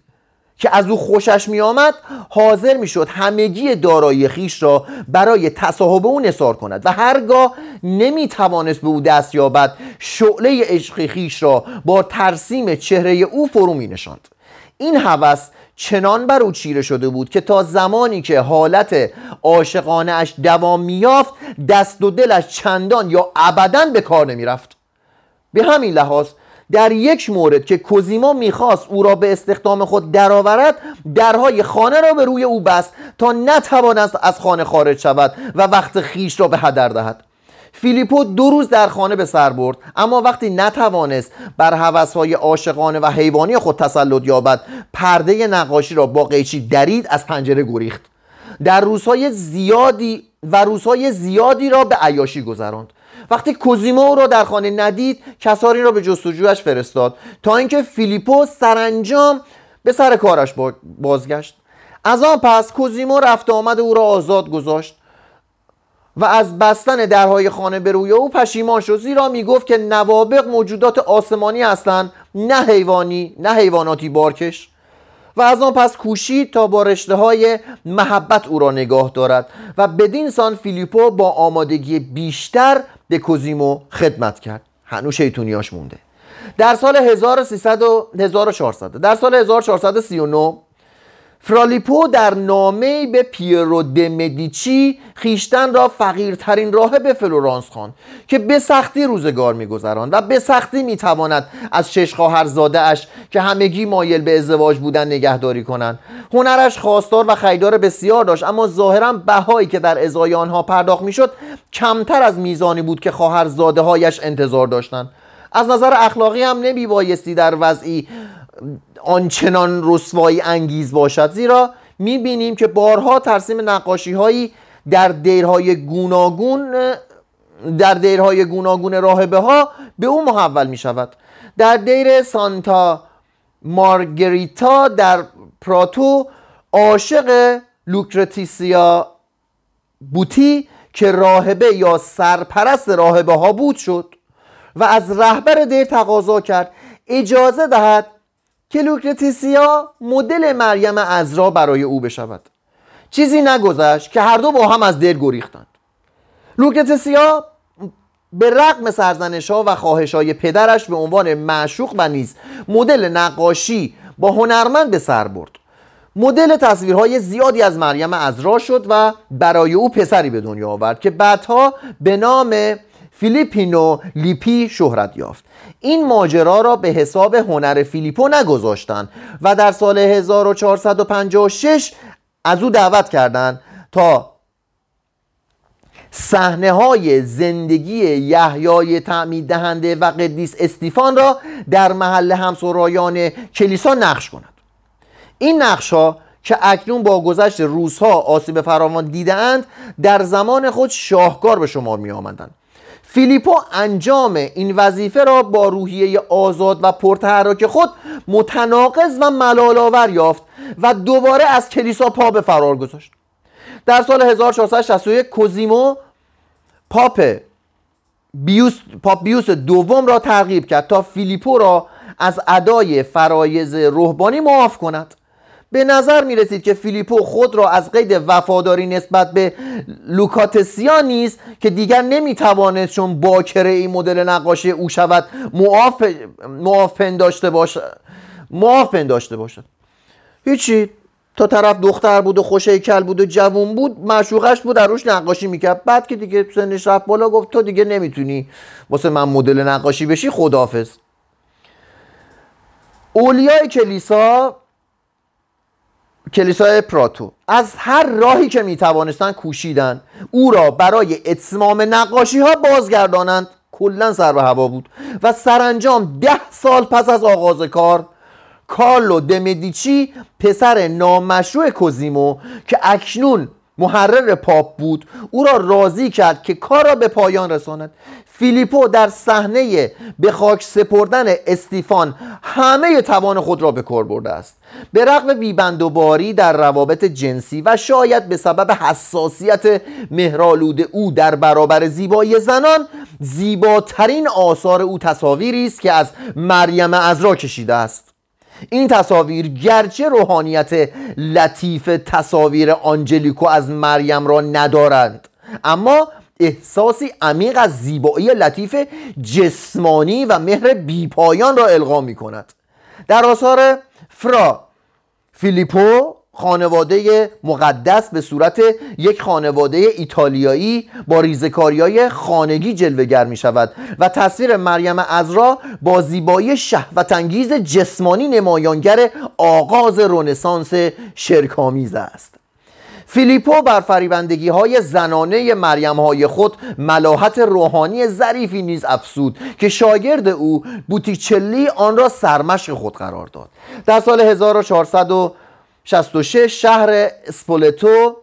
که از او خوشش میآمد حاضر می‌شد همگی دارایی خیش را برای تصاحب او نثار کند و هرگاه نمی‌توانست به او دست یابد شعله عشق خیش را با ترسیم چهره او فرو می نشاند این هوس چنان بر او چیره شده بود که تا زمانی که حالت عاشقانه اش دوام میافت دست و دلش چندان یا ابدا به کار نمی‌رفت. به همین لحاظ در یک مورد که کوزیما می‌خواست او را به استخدام خود درآورد درهای خانه را به روی او بست تا نتوانست از خانه خارج شود و وقت خیش را به هدر دهد. فیلیپو دو روز در خانه به سر برد اما وقتی نتوانست بر هوسهای عاشقانه و حیوانی خود تسلط یابد پرده نقاشی را با قیچی درید از پنجره گریخت. در روزهای زیادی و روزهای زیادی را به عیاشی گذراند. وقتی کوزیمو را در خانه ندید کساری را به جستجویش فرستاد. تا اینکه فیلیپو سرانجام به سر کارش بازگشت. از آن پس کوزیمو رفت آمد او را آزاد گذاشت. و از بستن درهای خانه به روی او پشیمان شد. زیرا می‌گفت که نوابق موجودات آسمانی هستند نه حیوانی نه حیواناتی بارکش. و از آن پس کوشید تا با رشته های محبت او را نگاه دارد و بدین سان فیلیپو با آمادگی بیشتر به کوزیمو خدمت کرد. هنوز شیطونیاش مونده. در سال 1300 1400 در سال 1439 فرا لیپو در نامه به پیرو د مدیچی خویشتن را فقیرترین راهب فلورانس خواند که به سختی روزگار میگذراند و به سختی می‌تواند از شش خواهر زاده اش که همگی مایل به ازدواج بودن نگهداری کنند. هنرش خواستار و خریدار بسیار داشت اما ظاهرا بهایی که در ازای آنها پرداخت می‌شد کمتر از میزانی بود که خواهر زاده هایش انتظار داشتند. از نظر اخلاقی هم نمی بایستی در وضعی آنچنان رسوایی انگیز باشد. زیرا می‌بینیم که بارها ترسیم نقاشی هایی در دیرهای گوناگون در دیرهای گوناگون راهبه ها به او محول می شود در دیر سانتا مارگریتا در پراتو عاشق لوکرتسیا بوتی که راهبه یا سرپرست راهبه ها بود شد و از رهبر دیر تقاضا کرد اجازه دهد که لوکرتسیا مدل مریم عذرا برای او بشود. چیزی نگذشت که هر دو با هم از دیر گریختند. لوکرتسیا به رغم سرزنش ها و خواهش های پدرش به عنوان معشوق و نیز مدل نقاشی با هنرمند به سر برد. مدل تصویرهای زیادی از مریم عذرا شد و برای او پسری به دنیا آورد که بعدها به نام فیلیپینو لیپی شهرت یافت. این ماجرا را به حساب هنر فیلیپو نگذاشتند و در سال 1456 از او دعوت کردند تا صحنه های زندگی یحیای تعمید دهنده و قدیس استیفان را در محل همسرایان کلیسا نقش کند. این نقش ها که اکنون با گذشت روزها آسیب فراوان دیدهاند در زمان خود شاهکار به شمار می آمدند فیلیپو انجام این وظیفه را با روحیه آزاد و پرتحرک خود متناقض و ملال‌آور یافت و دوباره از کلیسا پا به فرار گذاشت. در سال 1461 کوزیمو پاپ پیوس, پاپ پیوس دوم را ترغیب کرد تا فیلیپو را از ادای فرایض روحانی معاف کند. به نظر می رسید که فیلیپو خود را از قید وفاداری نسبت به لوکرتسیا نیز که دیگر نمی توانست چون باکره این مدل نقاشی او شود معاف پنداشته باشد معاف پنداشته باشد. هیچی. تا طرف دختر بود و خوش کل بود و جوون بود معشوقش بود در روش نقاشی می‌کرد. بعد که دیگه سنش رفت بالا گفت تو دیگه نمی‌تونی واسه من مدل نقاشی بشی خدافز اولیای کلیسا کلیسای پراتو. از هر راهی که می توانستند کوشیدن او را برای اتمام نقاشی ها بازگردانند. کلا سر به هوا بود. و سرانجام ده سال پس از آغاز کار کارلو دمدیچی پسر نامشروع کوزیمو که اکنون محرر پاپ بود. او را راضی کرد که کار را به پایان رساند. فیلیپو در صحنه به خاک سپردن استیفان همه توان خود را به کار برده است. به رغم بیبندوباری در روابط جنسی و شاید به سبب حساسیت مهرالود او در برابر زیبایی زنان زیباترین آثار او تصاویری است که از مریم ازرا کشیده است. این تصاویر گرچه روحانیت لطیف تصاویر آنجلیکو از مریم را ندارند اما احساسی عمیق از زیبایی لطیف جسمانی و مهر بیپایان را القا می کند در آثار فرا فیلیپو خانواده مقدس به صورت یک خانواده ایتالیایی با ریزکاریای خانگی جلوگر می شود و تصویر مریم ازرا با زیبایی شهوتانگیز جسمانی نمایانگر آغاز رونسانس شرکامیز است. فیلیپو بر فریبندگی های زنانه مریم های خود ملاحت روحانی ظریفی نیز افسود که شاگرد او بوتیچلی آن را سرمشق خود قرار داد. در سال 1466 شهر اسپولتو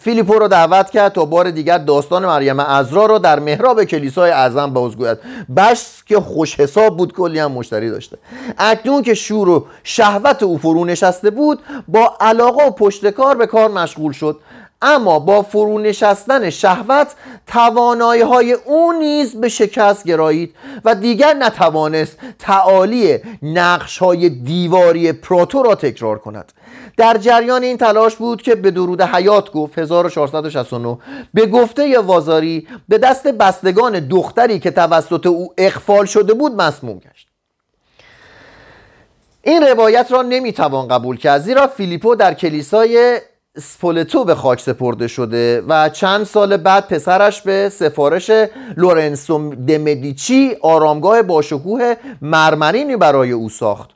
فیلیپو رو دعوت کرد تا بار دیگر داستان مریم ازرا را در محراب کلیسای اعظم بازگوید. بس که خوش حساب بود کلی هم مشتری داشته. اکنون که شور و شهوت او فرو نشسته بود با علاقه و پشتکار به کار مشغول شد. اما با فرو نشستن شهوت توانایی های او نیز به شکست گرایید و دیگر نتوانست تعالی نقش های دیواری پروتو را تکرار کند. در جریان این تلاش بود که به درود حیات گفت 1469 به گفته وازاری به دست بستگان دختری که توسط او اخفال شده بود مسموم گشت. این روایت را نمی‌توان قبول کرد زیرا فیلیپو در کلیسای سپولتو به خاک سپرده شده و چند سال بعد پسرش به سفارش لورنسو دمدیچی آرامگاه باشکوه مرمرینی برای او ساخت.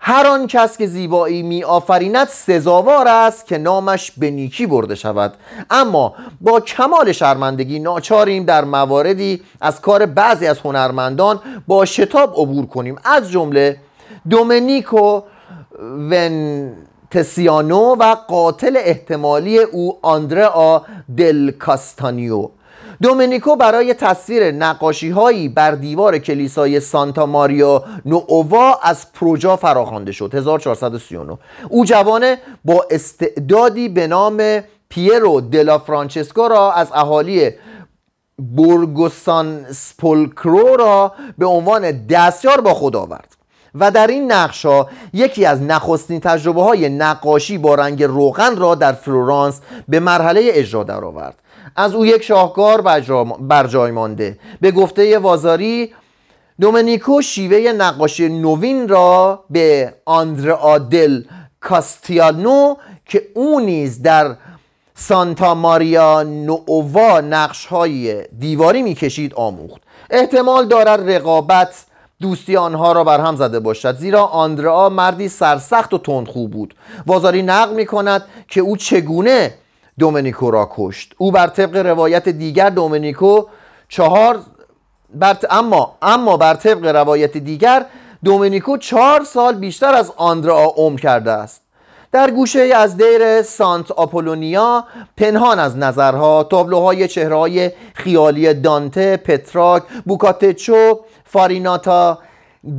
هر آن کس که زیبایی می آفریند سزاوار است که نامش به نیکی برده شود. اما با کمال شرمندگی ناچاریم در مواردی از کار بعضی از هنرمندان با شتاب عبور کنیم. از جمله دومنیکو ونتسیانو و قاتل احتمالی او آندرا دل کاستانیو. دومینیکو برای تصویر نقاشی هایی بر دیوار کلیسای سانتا ماریا نووا از پروجا فراخوانده شد 1439 او جوان با استعدادی به نام پیرو دلا فرانچسکو را از اهالی بورگوسان سپولکرو را به عنوان دستیار با خود آورد. و در این نقش ها یکی از نخستین تجربه های نقاشی با رنگ روغن را در فلورانس به مرحله اجرا درآورد. از او یک شاهکار بر جای مانده. به گفته وازاری دومنیکو شیوه نقاشی نوین را به آندرا دل کاستیانو که او نیز در سانتا ماریا نووا نقش های دیواری می‌کشید آموخت. احتمال دارد رقابت دوستی آنها را بر هم زده باشد. زیرا آندرا مردی سرسخت و تندخو بود. وازاری نقل می کند که او چگونه دومنیکو را کشت. او بر طبق روایت دیگر دومنیکو چهار بر اما اما بر طبق روایت دیگر دومنیکو چهار سال بیشتر از آندرا عمر کرده است. در گوشه از دیر سانت آپولونیا پنهان از نظرها تابلوهای چهرهای خیالی دانته، پترارک، بوکاتچو، فاریناتا،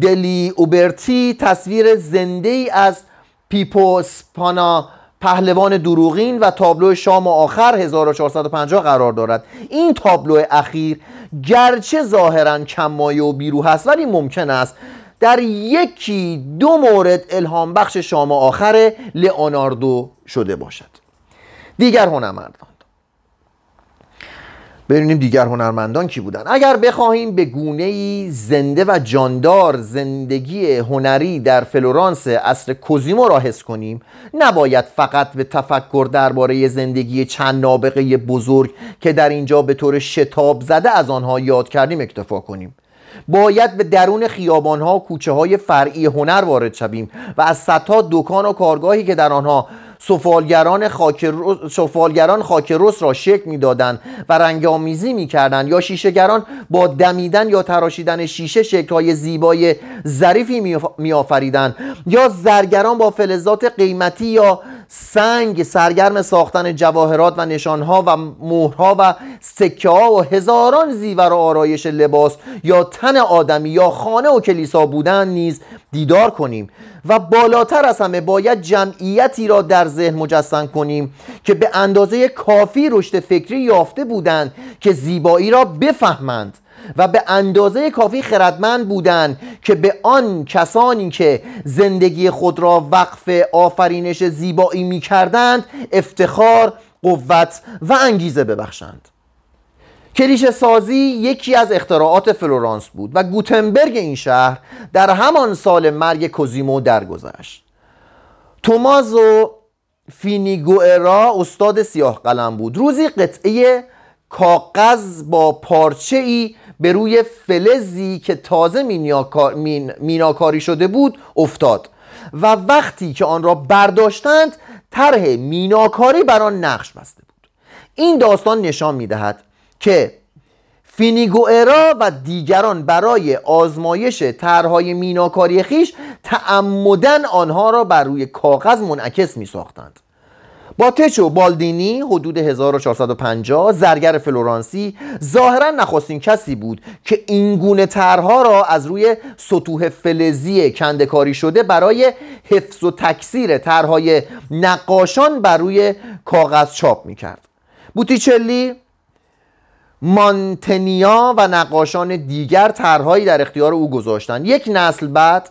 دلی اوبرتی تصویر زنده ای از پیپو سپانا پهلوان دروغین و تابلو شام آخر 1450 قرار دارد. این تابلو اخیر گرچه ظاهرا کم‌مایه و بی‌روح است ولی ممکن است در یکی دو مورد الهام بخش شام آخر لئوناردو شده باشد. دیگر هنرمندان. ببینیم دیگر هنرمندان کی بودن. اگر بخواهیم به گونه زنده و جاندار زندگی هنری در فلورانس عصر کوزیمو را حس کنیم نباید فقط به تفکر درباره زندگی چند نابغه بزرگ که در اینجا به طور شتاب زده از آنها یاد کردیم اکتفا کنیم. باید به درون خیابانها و کوچه های فرعی هنر وارد شویم و از صدها دکان و کارگاهی که در آنها سفالگران خاک سفالگران خاک رس را شکل می‌دادند و رنگ آمیزی می‌کردند. یا شیشهگران با دمیدن یا تراشیدن شیشه شکلهای زیبای ظریفی میآفریدند. یا زرگران با فلزات قیمتی یا سنگ سرگرم ساختن جواهرات و نشانها و مهرها و سکه ها و هزاران زیور و آرایش لباس یا تن آدمی یا خانه و کلیسا بودن نیز دیدار کنیم. و بالاتر از همه باید جمعیتی را در ذهن مجسم کنیم که به اندازه کافی رشد فکری یافته بودند که زیبایی را بفهمند. و به اندازه کافی خردمند بودند که به آن کسانی که زندگی خود را وقف آفرینش زیبایی می کردند افتخار، قوت و انگیزه ببخشند. کلیشه سازی یکی از اختراعات فلورانس بود و گوتنبرگ این شهر در همان سال مرگ کوزیمو درگذشت. تومازو فینیگوئرا استاد سیاه قلم بود. روزی قطعه کاغذ با پارچه ای به روی فلزی که تازه میناکاری شده بود افتاد. و وقتی که آن را برداشتند طرح میناکاری بر آن نقش بسته بود. این داستان نشان می‌دهد که فینیگوئرا و دیگران برای آزمایش طرحهای میناکاری خیش تعمدن آنها را بر روی کاغذ منعکس می ساختند با تچو بالدینی حدود 1450 زرگر فلورانسی. ظاهرا نخستین کسی بود که این گونه طرحها را از روی سطوح فلزی کندکاری شده برای حفظ و تکثیر طرحهای نقاشان بر روی کاغذ چاپ می‌کرد. بوتیچلی مانتنیا و نقاشان دیگر طرحهایی در اختیار او گذاشتند. یک نسل بعد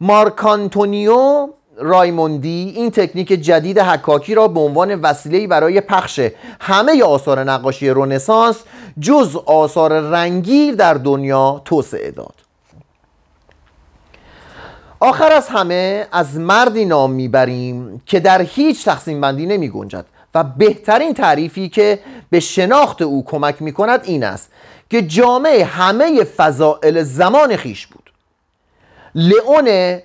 مارکانتونیو رایموندی این تکنیک جدید حکاکی را به عنوان وسیله‌ای برای پخش همه آثار نقاشی رنسانس جز آثار رنگیر در دنیا توسعه داد. آخر از همه از مردی نام می‌بریم که در هیچ تقسیم بندی نمی گنجد و بهترین تعریفی که به شناخت او کمک می کند این است که جامعه همه فضائل زمان خیش بود. لئون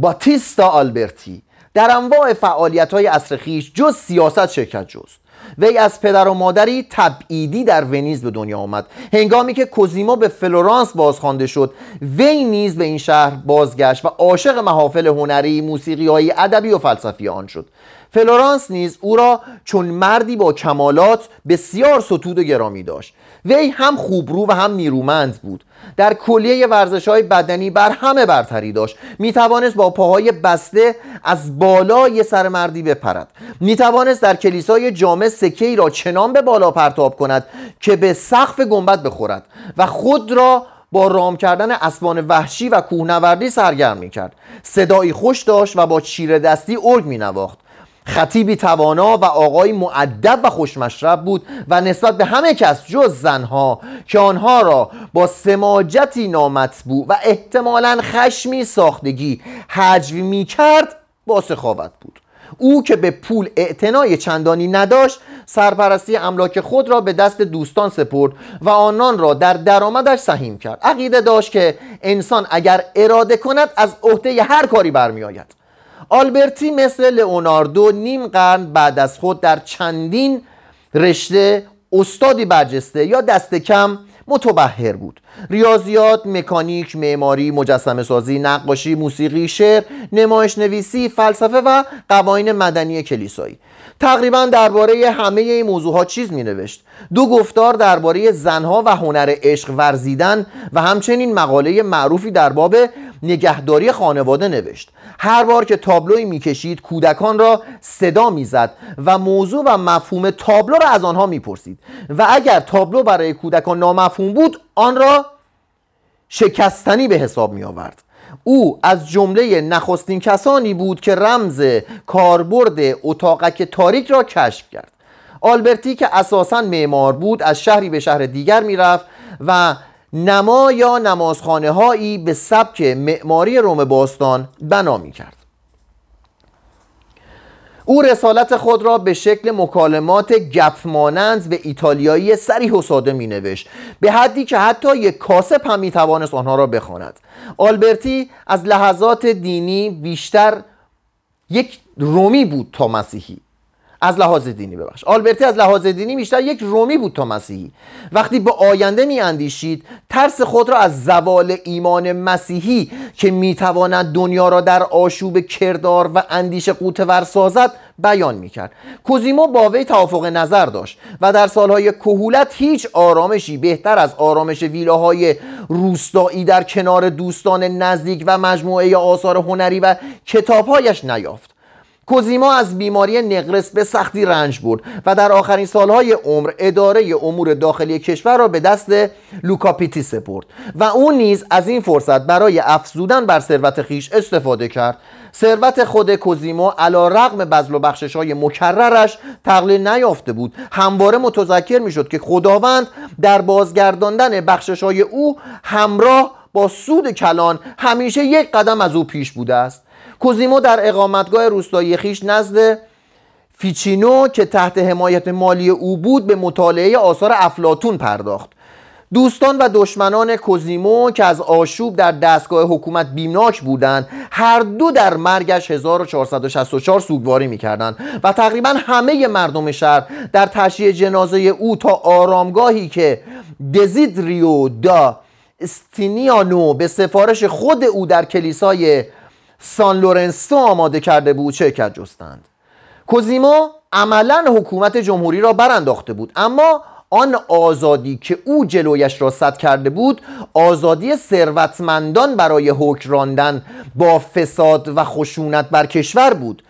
باتیستا آلبرتی در انواع فعالیت های عصر خویش جز سیاست شرکت جست. وی از پدر و مادری تبعیدی در ونیز به دنیا آمد. هنگامی که کوزیمو به فلورانس بازخوانده شد وی نیز به این شهر بازگشت و عاشق محافل هنری موسیقی ادبی و فلسفی آن شد. فلورانس نیز او را چون مردی با کمالات بسیار ستود و گرامی داشت. وی هم خوبرو و هم نیرومند بود. در کلیه ورزش های بدنی بر همه برتری داشت. می توانست با پاهای بسته از بالای سر مردی بپرد. می توانست در کلیسای جامع سکه ای را چنان به بالا پرتاب کند که به سقف گنبد بخورد و خود را با رام کردن اسبان وحشی و کوهنوردی سرگرم می کرد صدایی خوش داشت و با چیره دستی ارگ می نواخت خطیبی توانا و آقای معدب و خوشمشرب بود و نسبت به همه کس جز زنها که آنها را با سماجتی نامطبوع و احتمالا خشمی ساختگی حجو می کرد با سخاوت بود. او که به پول اعتنای چندانی نداشت سرپرستی املاک خود را به دست دوستان سپرد و آنان را در درآمدش سهیم کرد. عقیده داشت که انسان اگر اراده کند از عهده هر کاری برمیآید. آلبرتی مثل لئوناردو نیم قرن بعد از خود در چندین رشته استادی برجسته یا دست کم متبهر بود. ریاضیات، مکانیک، معماری، مجسمه سازی، نقاشی، موسیقی، شعر، نمایش نویسی، فلسفه و قوانین مدنی کلیسایی. تقریبا درباره همه این موضوعات چیز می نوشت دو گفتار درباره زنها و هنر عشق ورزیدن و همچنین مقاله معروفی در باب نگهداری خانواده نوشت. هر بار که تابلوی می‌کشید کودکان را صدا می‌زد و موضوع و مفهوم تابلو را از آنها می‌پرسید. و اگر تابلو برای کودکان نامفهوم بود آن را شکستنی به حساب می آورد او از جمله نخستین کسانی بود که رمز کاربرد اتاقک تاریک را کشف کرد. آلبرتی که اساسا معمار بود از شهری به شهر دیگر می‌رفت و نما یا نمازخانه هایی به سبک معماری روم باستان بنا می کرد او رسالت خود را به شکل مکالمات گپ مانند به ایتالیایی سریح و ساده می نوشت به حدی که حتی یک کاسب هم می توانست آنها را بخواند. آلبرتی از لحظات دینی بیشتر یک رومی بود تا مسیحی. از لحاظ دینی ببخش. آلبرتی از لحاظ دینی بیشتر یک رومی بود تا مسیحی. وقتی به آینده می اندیشید ترس خود را از زوال ایمان مسیحی که می‌تواند دنیا را در آشوب کردار و اندیشه قوتور سازد بیان می‌کرد. کوزیمو با وی توافق نظر داشت و در سالهای کهولت هیچ آرامشی بهتر از آرامش ویلاهای روستایی در کنار دوستان نزدیک و مجموعه آثار هنری و کتابهایش نیافت. کوزیما از بیماری نقرس به سختی رنج برد و در آخرین سالهای عمر اداره امور داخلی کشور را به دست لوکا پیتی سپرد و او نیز از این فرصت برای افزودن بر ثروت خویش استفاده کرد. ثروت خود کوزیمو علی‌رغم بذل و بخشش های مکررش تقلیل نیافته بود. همواره متذکر می‌شد که خداوند در بازگرداندن بخشش های او همراه با سود کلان همیشه یک قدم از او پیش بوده است. کوزیمو در اقامتگاه روستایی خویش نزد فیچینو که تحت حمایت مالی او بود به مطالعه آثار افلاطون پرداخت. دوستان و دشمنان کوزیمو که از آشوب در دستگاه حکومت بیمناک بودند هر دو در مرگش 1464 سوگواری می‌کردند و تقریبا همه مردم شهر در تشییع جنازه او تا آرامگاهی که دزیدریو دا استینیانو به سفارش خود او در کلیسای سان لورنسو آماده کرده بود شرکت جستند. کوزیمو عملا حکومت جمهوری را برانداخته بود اما آن آزادی که او جلویش را صد کرده بود آزادی ثروتمندان برای حکم با فساد و خشونت بر کشور بود.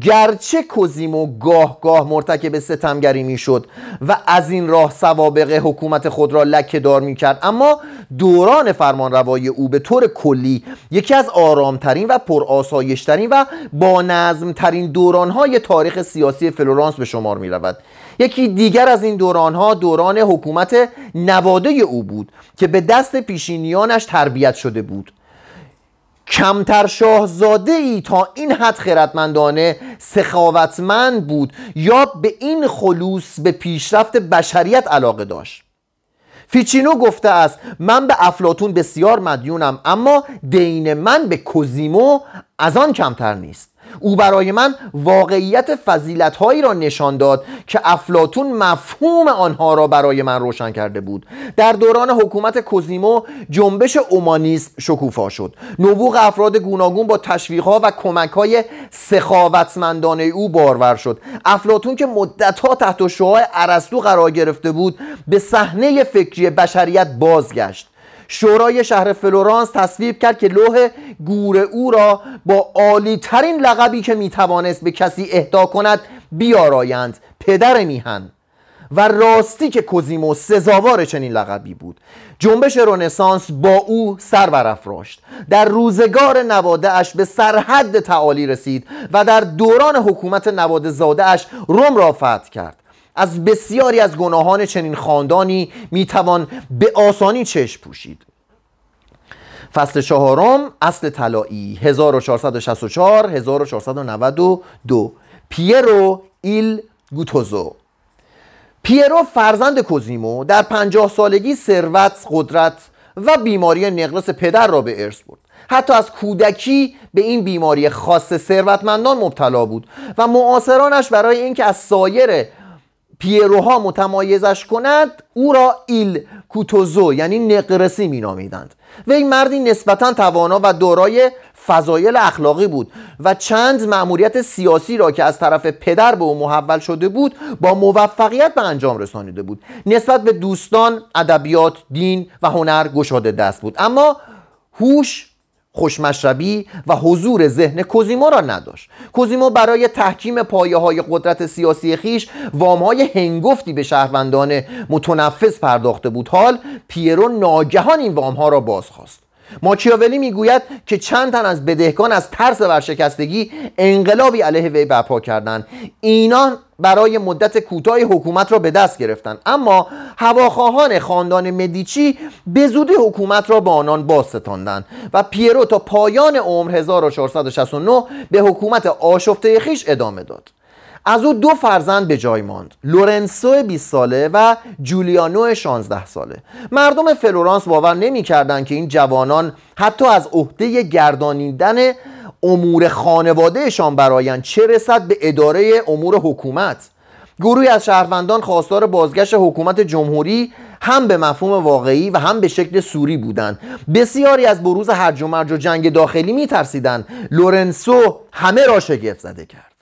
گرچه کوزیمو گاه گاه مرتکب ستمگری می‌شد و از این راه سوابق حکومت خود را لکه دار می کرد اما دوران فرمانروایی او به طور کلی یکی از آرامترین و پرآسایشترین و با نظمترین دورانهای تاریخ سیاسی فلورانس به شمار می رود یکی دیگر از این دورانها دوران حکومت نواده او بود که به دست پیشینیانش تربیت شده بود. کمتر شاهزاده ای تا این حد خردمندانه سخاوتمند بود یا به این خلوص به پیشرفت بشریت علاقه داشت. فیچینو گفته است من به افلاتون بسیار مدیونم اما دین من به کوزیمو از آن کمتر نیست. او برای من واقعیت فضیلت هایی را نشان داد که افلاتون مفهوم آنها را برای من روشن کرده بود. در دوران حکومت کوزیمو جنبش اومانیسم شکوفا شد. نبوغ افراد گوناگون با ها و کمک های سخاوتمندانه او بارور شد. افلاتون که مدتها تحت شعاع ارسطو قرار گرفته بود به صحنه فکری بشریت بازگشت. شورای شهر فلورانس تصویب کرد که لوح گور او را با عالی ترین لقبی که می‌توانست به کسی اهدا کند بیارایند پدر میهن. و راستی که کوزیمو سزاوار چنین لقبی بود. جنبش رنسانس با او سر برافراشت. در روزگار نواده اش به سرحد تعالی رسید و در دوران حکومت نواده زاده اش روم را فتح کرد. از بسیاری از گناهان چنین خاندانی می‌توان به آسانی چشم پوشید. فصل چهارم اصل طلایی 1464 1492 پیرو ایل گوتوزو. پیرو فرزند کوزیمو در پنجاه سالگی ثروت قدرت و بیماری نقرس پدر را به ارث برد. حتی از کودکی به این بیماری خاص ثروتمندان مبتلا بود و معاصرانش برای اینکه از سایر پیروها متمایزش کند او را ایل کوتوزو یعنی نقرسی مینامیدند. و این مردی نسبتا توانا و دارای فضایل اخلاقی بود و چند مأموریت سیاسی را که از طرف پدر به او محول شده بود با موفقیت به انجام رسانیده بود. نسبت به دوستان ادبیات دین و هنر گشاده دست بود. اما هوش خوشمشربی و حضور ذهن کوزیمو را نداشت. کوزیمو برای تحکیم پایه های قدرت سیاسی خیش وام های هنگفتی به شهروندان متنفذ پرداخته بود. حال پیرو ناگهان این وام ها را بازخواست. ماکیاولی می‌گوید که چند تن از بدهکان از ترس ورشکستگی انقلابی علیه وی برپا کردند. اینا برای مدت کوتاه حکومت را به دست گرفتند. اما هواخواهان خاندان مدیچی به زودی حکومت را به آنان باستاندند و پیرو تا پایان عمر 1469 به حکومت آشفته خویش ادامه داد. از او دو فرزند به جای ماند لورنسو 20 ساله و جولیانو 16 ساله. مردم فلورانس باور نمی‌کردند که این جوانان حتی از عهده گردانیدن امور خانوادهشان برآیند چه رسد به اداره امور حکومت. گروهی از شهروندان خواستار بازگشت حکومت جمهوری هم به مفهوم واقعی و هم به شکل صوری بودند. بسیاری از بروز هرج و مرج و جنگ داخلی میترسیدند. لورنسو همه را شگفت زده کرد.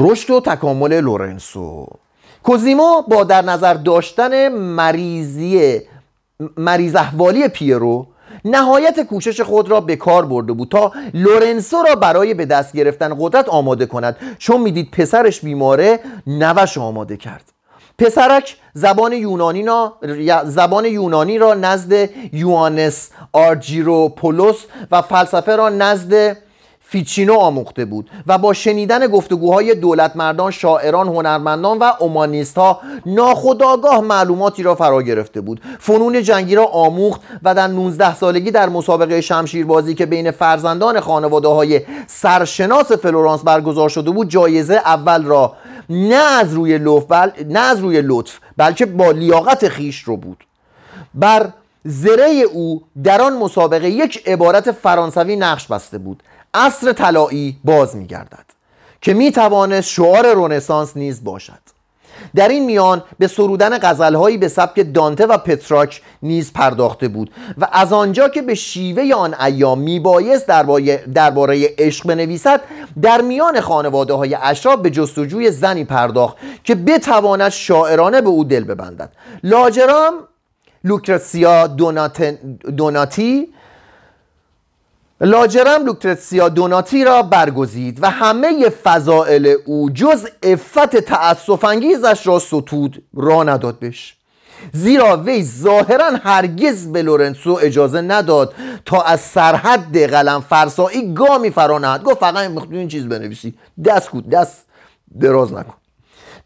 رشد و تکامل لورنسو. کوزیمو با در نظر داشتن مریضی مریض احوالی پیرو نهایت کوشش خود را به کار برده بود تا لورنسو را برای به دست گرفتن قدرت آماده کند. چون می‌دید پسرش بیماره نوه‌ش آماده کرد. پسرک زبان یونانی را زبان یونانی را نزد یوانس آرجیروپولوس و فلسفه را نزد فیچینو آموخته بود و با شنیدن گفتگوهای دولتمردان شاعران هنرمندان و اومانیست ها ناخودآگاه معلوماتی را فرا گرفته بود. فنون جنگی را آموخت و در 19 سالگی در مسابقه شمشیربازی که بین فرزندان خانواده های سرشناس فلورانس برگزار شده بود جایزه اول را نه از روی لطف بل... نه از روی لطف بلکه با لیاقت خیش رو بود. بر زره او در آن مسابقه یک عبارت فرانسوی نقش بسته بود. عصر طلایی باز میگردد که می توانست شعار رونسانس نیز باشد. در این میان به سرودن غزلهایی به سبک دانته و پتراک نیز پرداخته بود و از آنجا که به شیوه آن ایام میبایست درباره عشق بنویسد در میان خانواده های اشراف به جستجوی زنی پرداخت که بتواند شاعرانه به او دل ببندد. لاجرام لوکرسیا دوناتی لاجرم لوکرتسیا دوناتی را برگزید و همه فضائل او جز افت تأصف انگیزش را ستود را نداد بش زیرا وی ظاهرا هرگز به لورنسو اجازه نداد تا از سرحد قلم فرسایی گامی فرانهد. گفت فقط می‌خواد این چیز بنویسی. دست کود دست دراز نکن.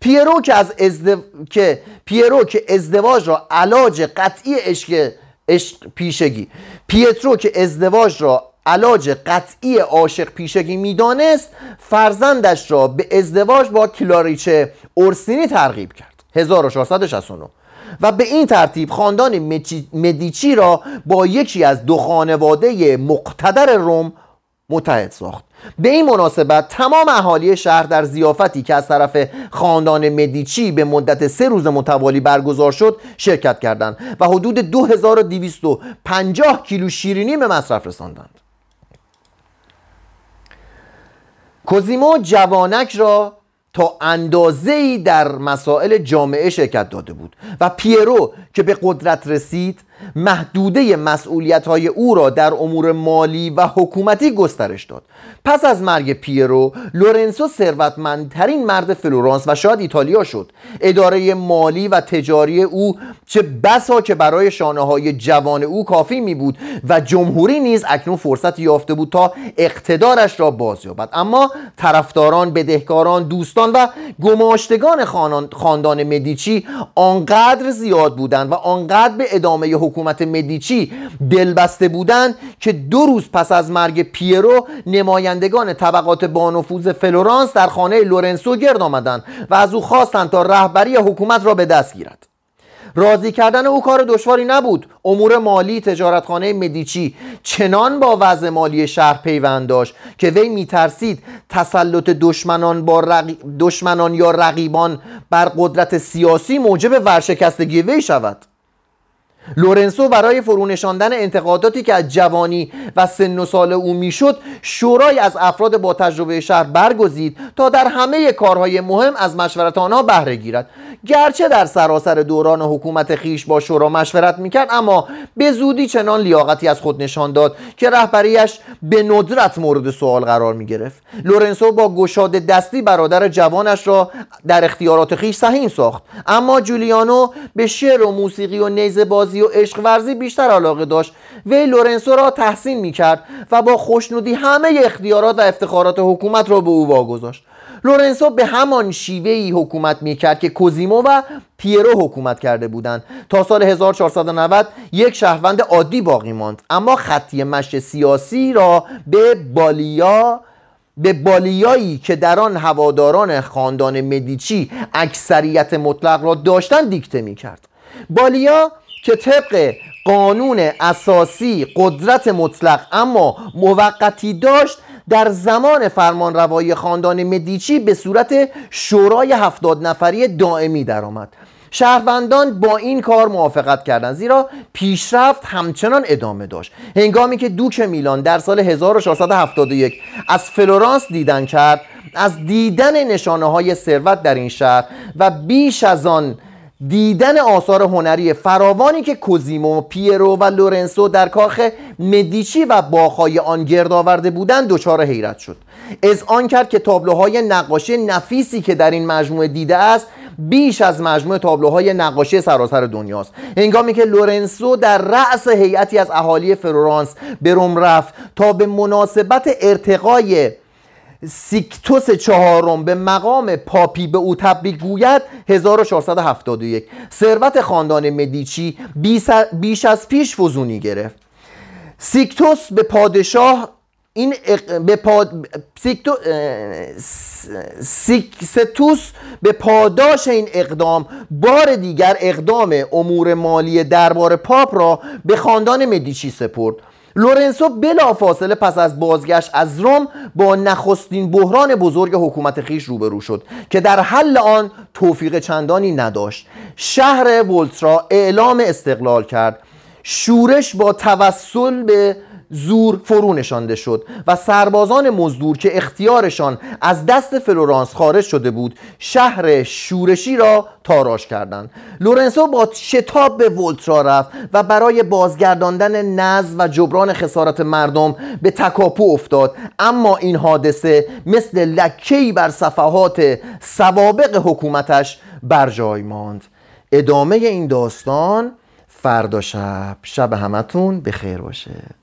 پیرو که از ازدو... که پیرو که ازدواج را علاج قطعی عشق عشق پیشگی. پیترو که ازدواج را علاج قطعی عاشق پیشگی می‌دانست فرزندش را به ازدواج با کلاریچه اورسینی ترغیب کرد. 1469 و به این ترتیب خاندان مدیچی را با یکی از دو خانواده مقتدر روم متحد ساخت. به این مناسبت تمام اهالی شهر در زیافتی که از طرف خاندان مدیچی به مدت سه روز متوالی برگزار شد شرکت کردند و حدود 2250 کیلو شیرینی به مصرف رساندند. کوزیمو جوانک را تا اندازه در مسائل جامعه شرکت داده بود و پیرو که به قدرت رسید محدوده مسئولیت های او را در امور مالی و حکومتی گسترش داد. پس از مرگ پیرو لورنسو ثروتمندترین مرد فلورانس و شاید ایتالیا شد. اداره مالی و تجاری او چه بسا که برای شانه های جوان او کافی می بود و جمهوری نیز اکنون فرصت یافته بود تا اقتدارش را باز یابد اما طرفداران بدهکاران دوستان و گماشتگان خاندان مدیچی آنقدر زیاد بودند و آنقدر به ادامه حکومت مدیچی دلبسته بودند که دو روز پس از مرگ پیرو نمایندگان طبقات بانفوذ فلورانس در خانه لورنسو گرد آمدند و از او خواستند تا رهبری حکومت را به دست گیرد. راضی کردن او کار دشواری نبود. امور مالی تجارتخانه مدیچی چنان با وضع مالی شهر پیوند داشت که وی میترسید تسلط دشمنان, با دشمنان یا رقیبان بر قدرت سیاسی موجب ورشکستگی وی شود. لورنسو برای فرونشاندن انتقاداتی که از جوانی و سن و سال او می‌شد شورای از افراد با تجربه شهر برگزید تا در همه کارهای مهم از مشورت آنها بهره گیرد. گرچه در سراسر دوران حکومت خیش با شورا مشورت می‌کرد اما به زودی چنان لیاقتی از خود نشان داد که رهبریش به ندرت مورد سوال قرار می‌گرفت. لورنسو با گشاد دستی برادر جوانش را در اختیارات خویش سهیم ساخت اما جولیانو به شعر و موسیقی و نیزه بازی و عشق ورزی بیشتر علاقه داشت. وی لورنسو را تحسین می‌کرد و با خوشنودی همه اختیارات و افتخارات حکومت را به او واگذاشت. لورنسو به همان شیوه‌ای حکومت می‌کرد که کوزیمو و پیرو حکومت کرده بودند. تا سال 1490 یک شهروند عادی باقی ماند. اما خطی مشت سیاسی را به بالیا به بالیایی که در آن هواداران خاندان مدیچی اکثریت مطلق را داشتند دیکته می‌کرد. بالیا که طبق قانون اساسی قدرت مطلق اما موقتی داشت در زمان فرمان روایی خاندان مدیچی به صورت شورای هفتاد نفری دائمی درآمد. شهروندان با این کار موافقت کردند زیرا پیشرفت همچنان ادامه داشت. هنگامی که دوک میلان در سال 1471 از فلورانس دیدن کرد از دیدن نشانه های ثروت در این شهر و بیش از آن دیدن آثار هنری فراوانی که کوزیمو، پیرو و لورنسو در کاخ مدیچی و باغ‌های آن گرد آورده بودند دچار حیرت شد. اذعان کرد که تابلوهای نقاشی نفیسی که در این مجموعه دیده است بیش از مجموعه تابلوهای نقاشی سراسر دنیاست. هنگامی که لورنسو در رأس هیئتی از اهالی فلورانس به روم رفت تا به مناسبت ارتقای سیکتوس چهارم به مقام پاپی به او تبریک گوید 1471 ثروت خاندان مدیچی بیش از پیش فزونی گرفت. سیکتوس به پادشاه این به پاد... سیکتو... سیکستوس به پاداش این اقدام بار دیگر اقدام امور مالی دربار پاپ را به خاندان مدیچی سپرد. لورنسو بلا فاصله پس از بازگشت از روم با نخستین بحران بزرگ حکومت خویش روبرو شد که در حل آن توفیق چندانی نداشت. شهر ولترا اعلام استقلال کرد. شورش با توسل به زور فرو نشانده شد و سربازان مزدور که اختیارشان از دست فلورانس خارج شده بود شهر شورشی را تاراج کردند. لورنسو با شتاب به ولترا رفت و برای بازگرداندن نظم و جبران خسارت مردم به تکاپو افتاد. اما این حادثه مثل لکه‌ای بر صفحات سوابق حکومتش بر جای ماند. ادامه این داستان فردا شب. شب همتون به خیر باشه.